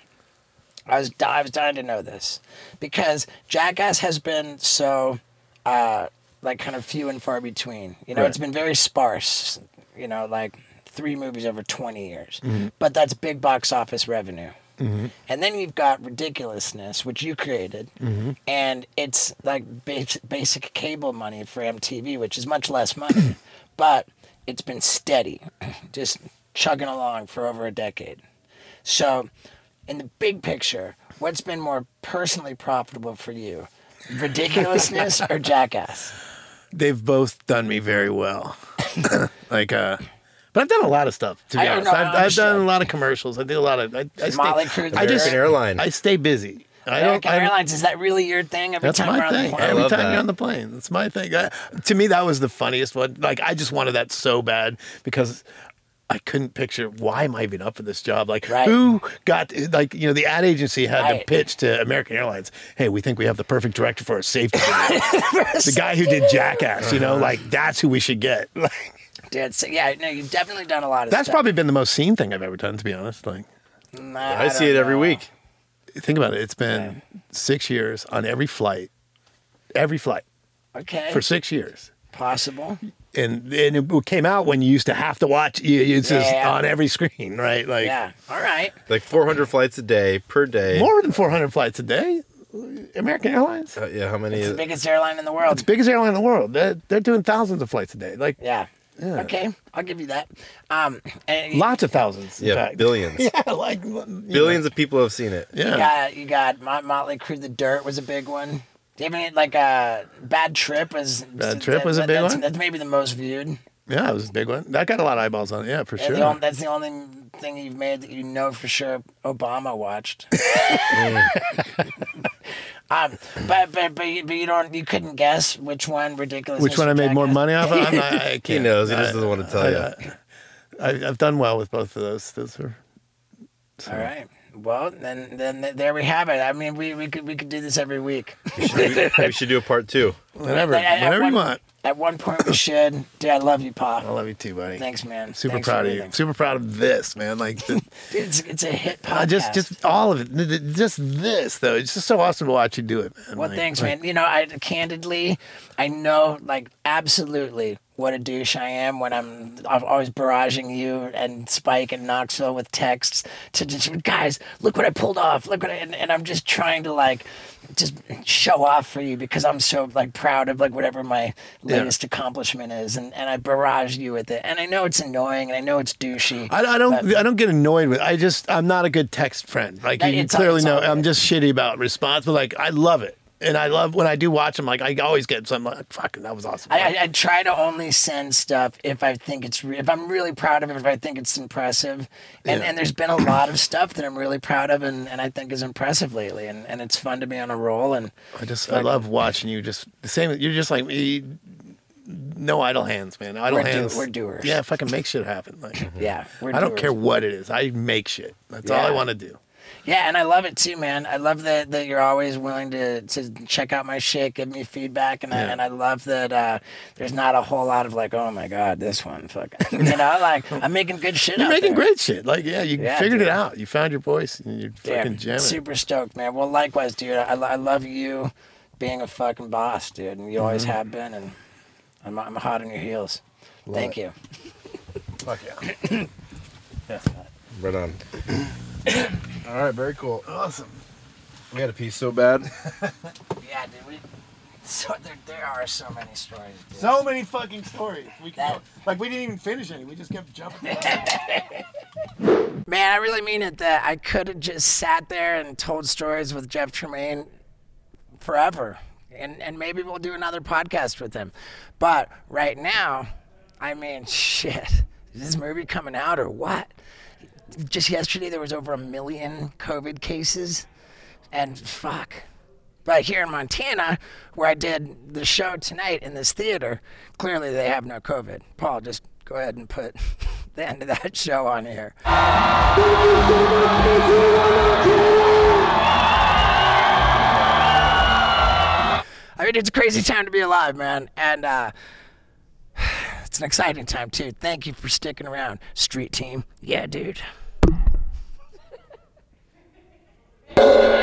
I was I was dying to know this because Jackass has been so uh, like kind of few and far between. You know, Right. it's been very sparse. You know, like three movies over twenty years, mm-hmm. but that's big box office revenue. Mm-hmm. And then you've got ridiculousness, which you created, mm-hmm. and it's like bas- basic cable money for MTV, which is much less money, but it's been steady, just chugging along for over a decade. So, in the big picture, what's been more personally profitable for you, ridiculousness or jackass? They've both done me very well. like uh but I've done a lot of stuff. To be I don't honest, know, I I've, I've done a lot of commercials. I do a lot of. I, I Motley stay, I just American Airline. I stay busy. I don't. American I, Airlines is that really your thing? Every That's time we're my on thing. the plane? Every time that. you're on the plane, that's my thing. I, to me, that was the funniest one. Like I just wanted that so bad because I couldn't picture why am I even up for this job? Like Right. who got like you know the ad agency had to pitch to American Airlines. Hey, we think we have the perfect director for our safety. video." the guy who did Jackass. You know, Uh-huh. like that's who we should get. Like Dude, so, yeah, no, you've definitely done a lot of that's stuff. probably been the most seen thing I've ever done. To be honest, like Nah, I, see don't it every know. week. think about it. It's been six years on every flight, every flight Okay, for six years. possible. And and it came out when you used to have to watch. you- It's just Yeah. on every screen, right? Like Yeah. All right. Like 400 flights a day per day. more than 400 flights a day. American Airlines, Uh, yeah, how many? It's is- the biggest airline in the world. It's the biggest airline in the world. They're, they're doing thousands of flights a day, like Yeah. Okay, I'll give you that. Um, and lots of thousands. in yeah, fact. billions. Yeah, like you know, Billions of people have seen it. you Yeah, got you got Mot- Motley Crue. The Dirt was a big one. Do you have any like a bad trip was Bad Trip was a big that's, one? That's maybe the most viewed. yeah, it was a big one. That got a lot of eyeballs on it. Yeah, for And sure. the only, that's the only thing you've made that you know for sure Obama watched. um, but but but you, but you don't you couldn't guess which one ridiculous. Which one I made more Jackass? money off of? I'm not, I can't. He knows. He I- just doesn't want to tell you. I, I've done well with both of those. Those were All right. Well, then then there we have it. I mean, we, we could we could do this every week. we should do a part two. whatever, At- at whatever one- you want. At one point, we should. Dude, I love you, Pa. I love you too, buddy. Thanks, man. Super Thanks proud of you. Super proud of this, man. Like, the, Dude, it's, it's a hit podcast. uh, just just all of it. Th- th- Just this though. It's just so awesome to watch you do it, man. Well, Like- thanks, like- man. You know, I candidly, I know, like, absolutely what a douche I am when I'm, I'm always barraging you and Spike and Knoxville with texts to just, guys, look what I pulled off. Look what I, and, and I'm just trying to, like, just show off for you because I'm so, like, proud of, like, whatever my latest accomplishment is. And, and I barrage you with it. And I know it's annoying and I know it's douchey. I, I don't. I don't get annoyed with. I just. I'm not a good text friend. Like you, you all- clearly know. all I'm just shitty about response, but like I love it, and I love when I do watch them. Like I always get something like, "Fucking, that was awesome." I, I, I try to only send stuff if I think it's re- if I'm really proud of it, if I think it's impressive, and Yeah. and there's been a lot of stuff that I'm really proud of and, and I think is impressive lately, and, and it's fun to be on a roll, and I just. I love watching you. Just the same. You're just like me. No idle hands, man. Idle We're do- hands. we're doers. Yeah, fucking make shit happen. Like, yeah, we're I don't doers. care what it is. I make shit. That's all I want to do. Yeah, and I love it too, man. I love that, that you're always willing to, to check out my shit, give me feedback, and I, Yeah. and I love that uh, there's not a whole lot of like, oh my god, this one, fuck, you know, like I'm making good shit. You're out making there. great shit. Like, yeah, you Yeah, figured dude. it out. You found your voice, and you're Yeah, fucking jamming. super stoked, man. Well, likewise, dude. I, I love you being a fucking boss, dude, and you always Mm-hmm. have been, and I'm, I'm hot on your heels. Thank you. Fuck yeah. Right on. All right, very cool. Awesome. We had a piece so bad. Yeah, dude. We, so there, there are so many stories, dude. So many fucking stories. We That- like we didn't even finish any. We just kept jumping. Man, I really mean it. That I could have just sat there and told stories with Jeff Tremaine forever, and and maybe we'll do another podcast with him. But right now, I mean, shit. Is this movie coming out or what? Just yesterday, there was over a million COVID cases, and fuck. But here in Montana, where I did the show tonight in this theater, clearly they have no COVID. Paul, just go ahead and put the end of that show on here. I mean, it's a crazy time to be alive, man. And uh, it's an exciting time, too. Thank you for sticking around. Street team. Yeah, dude. you.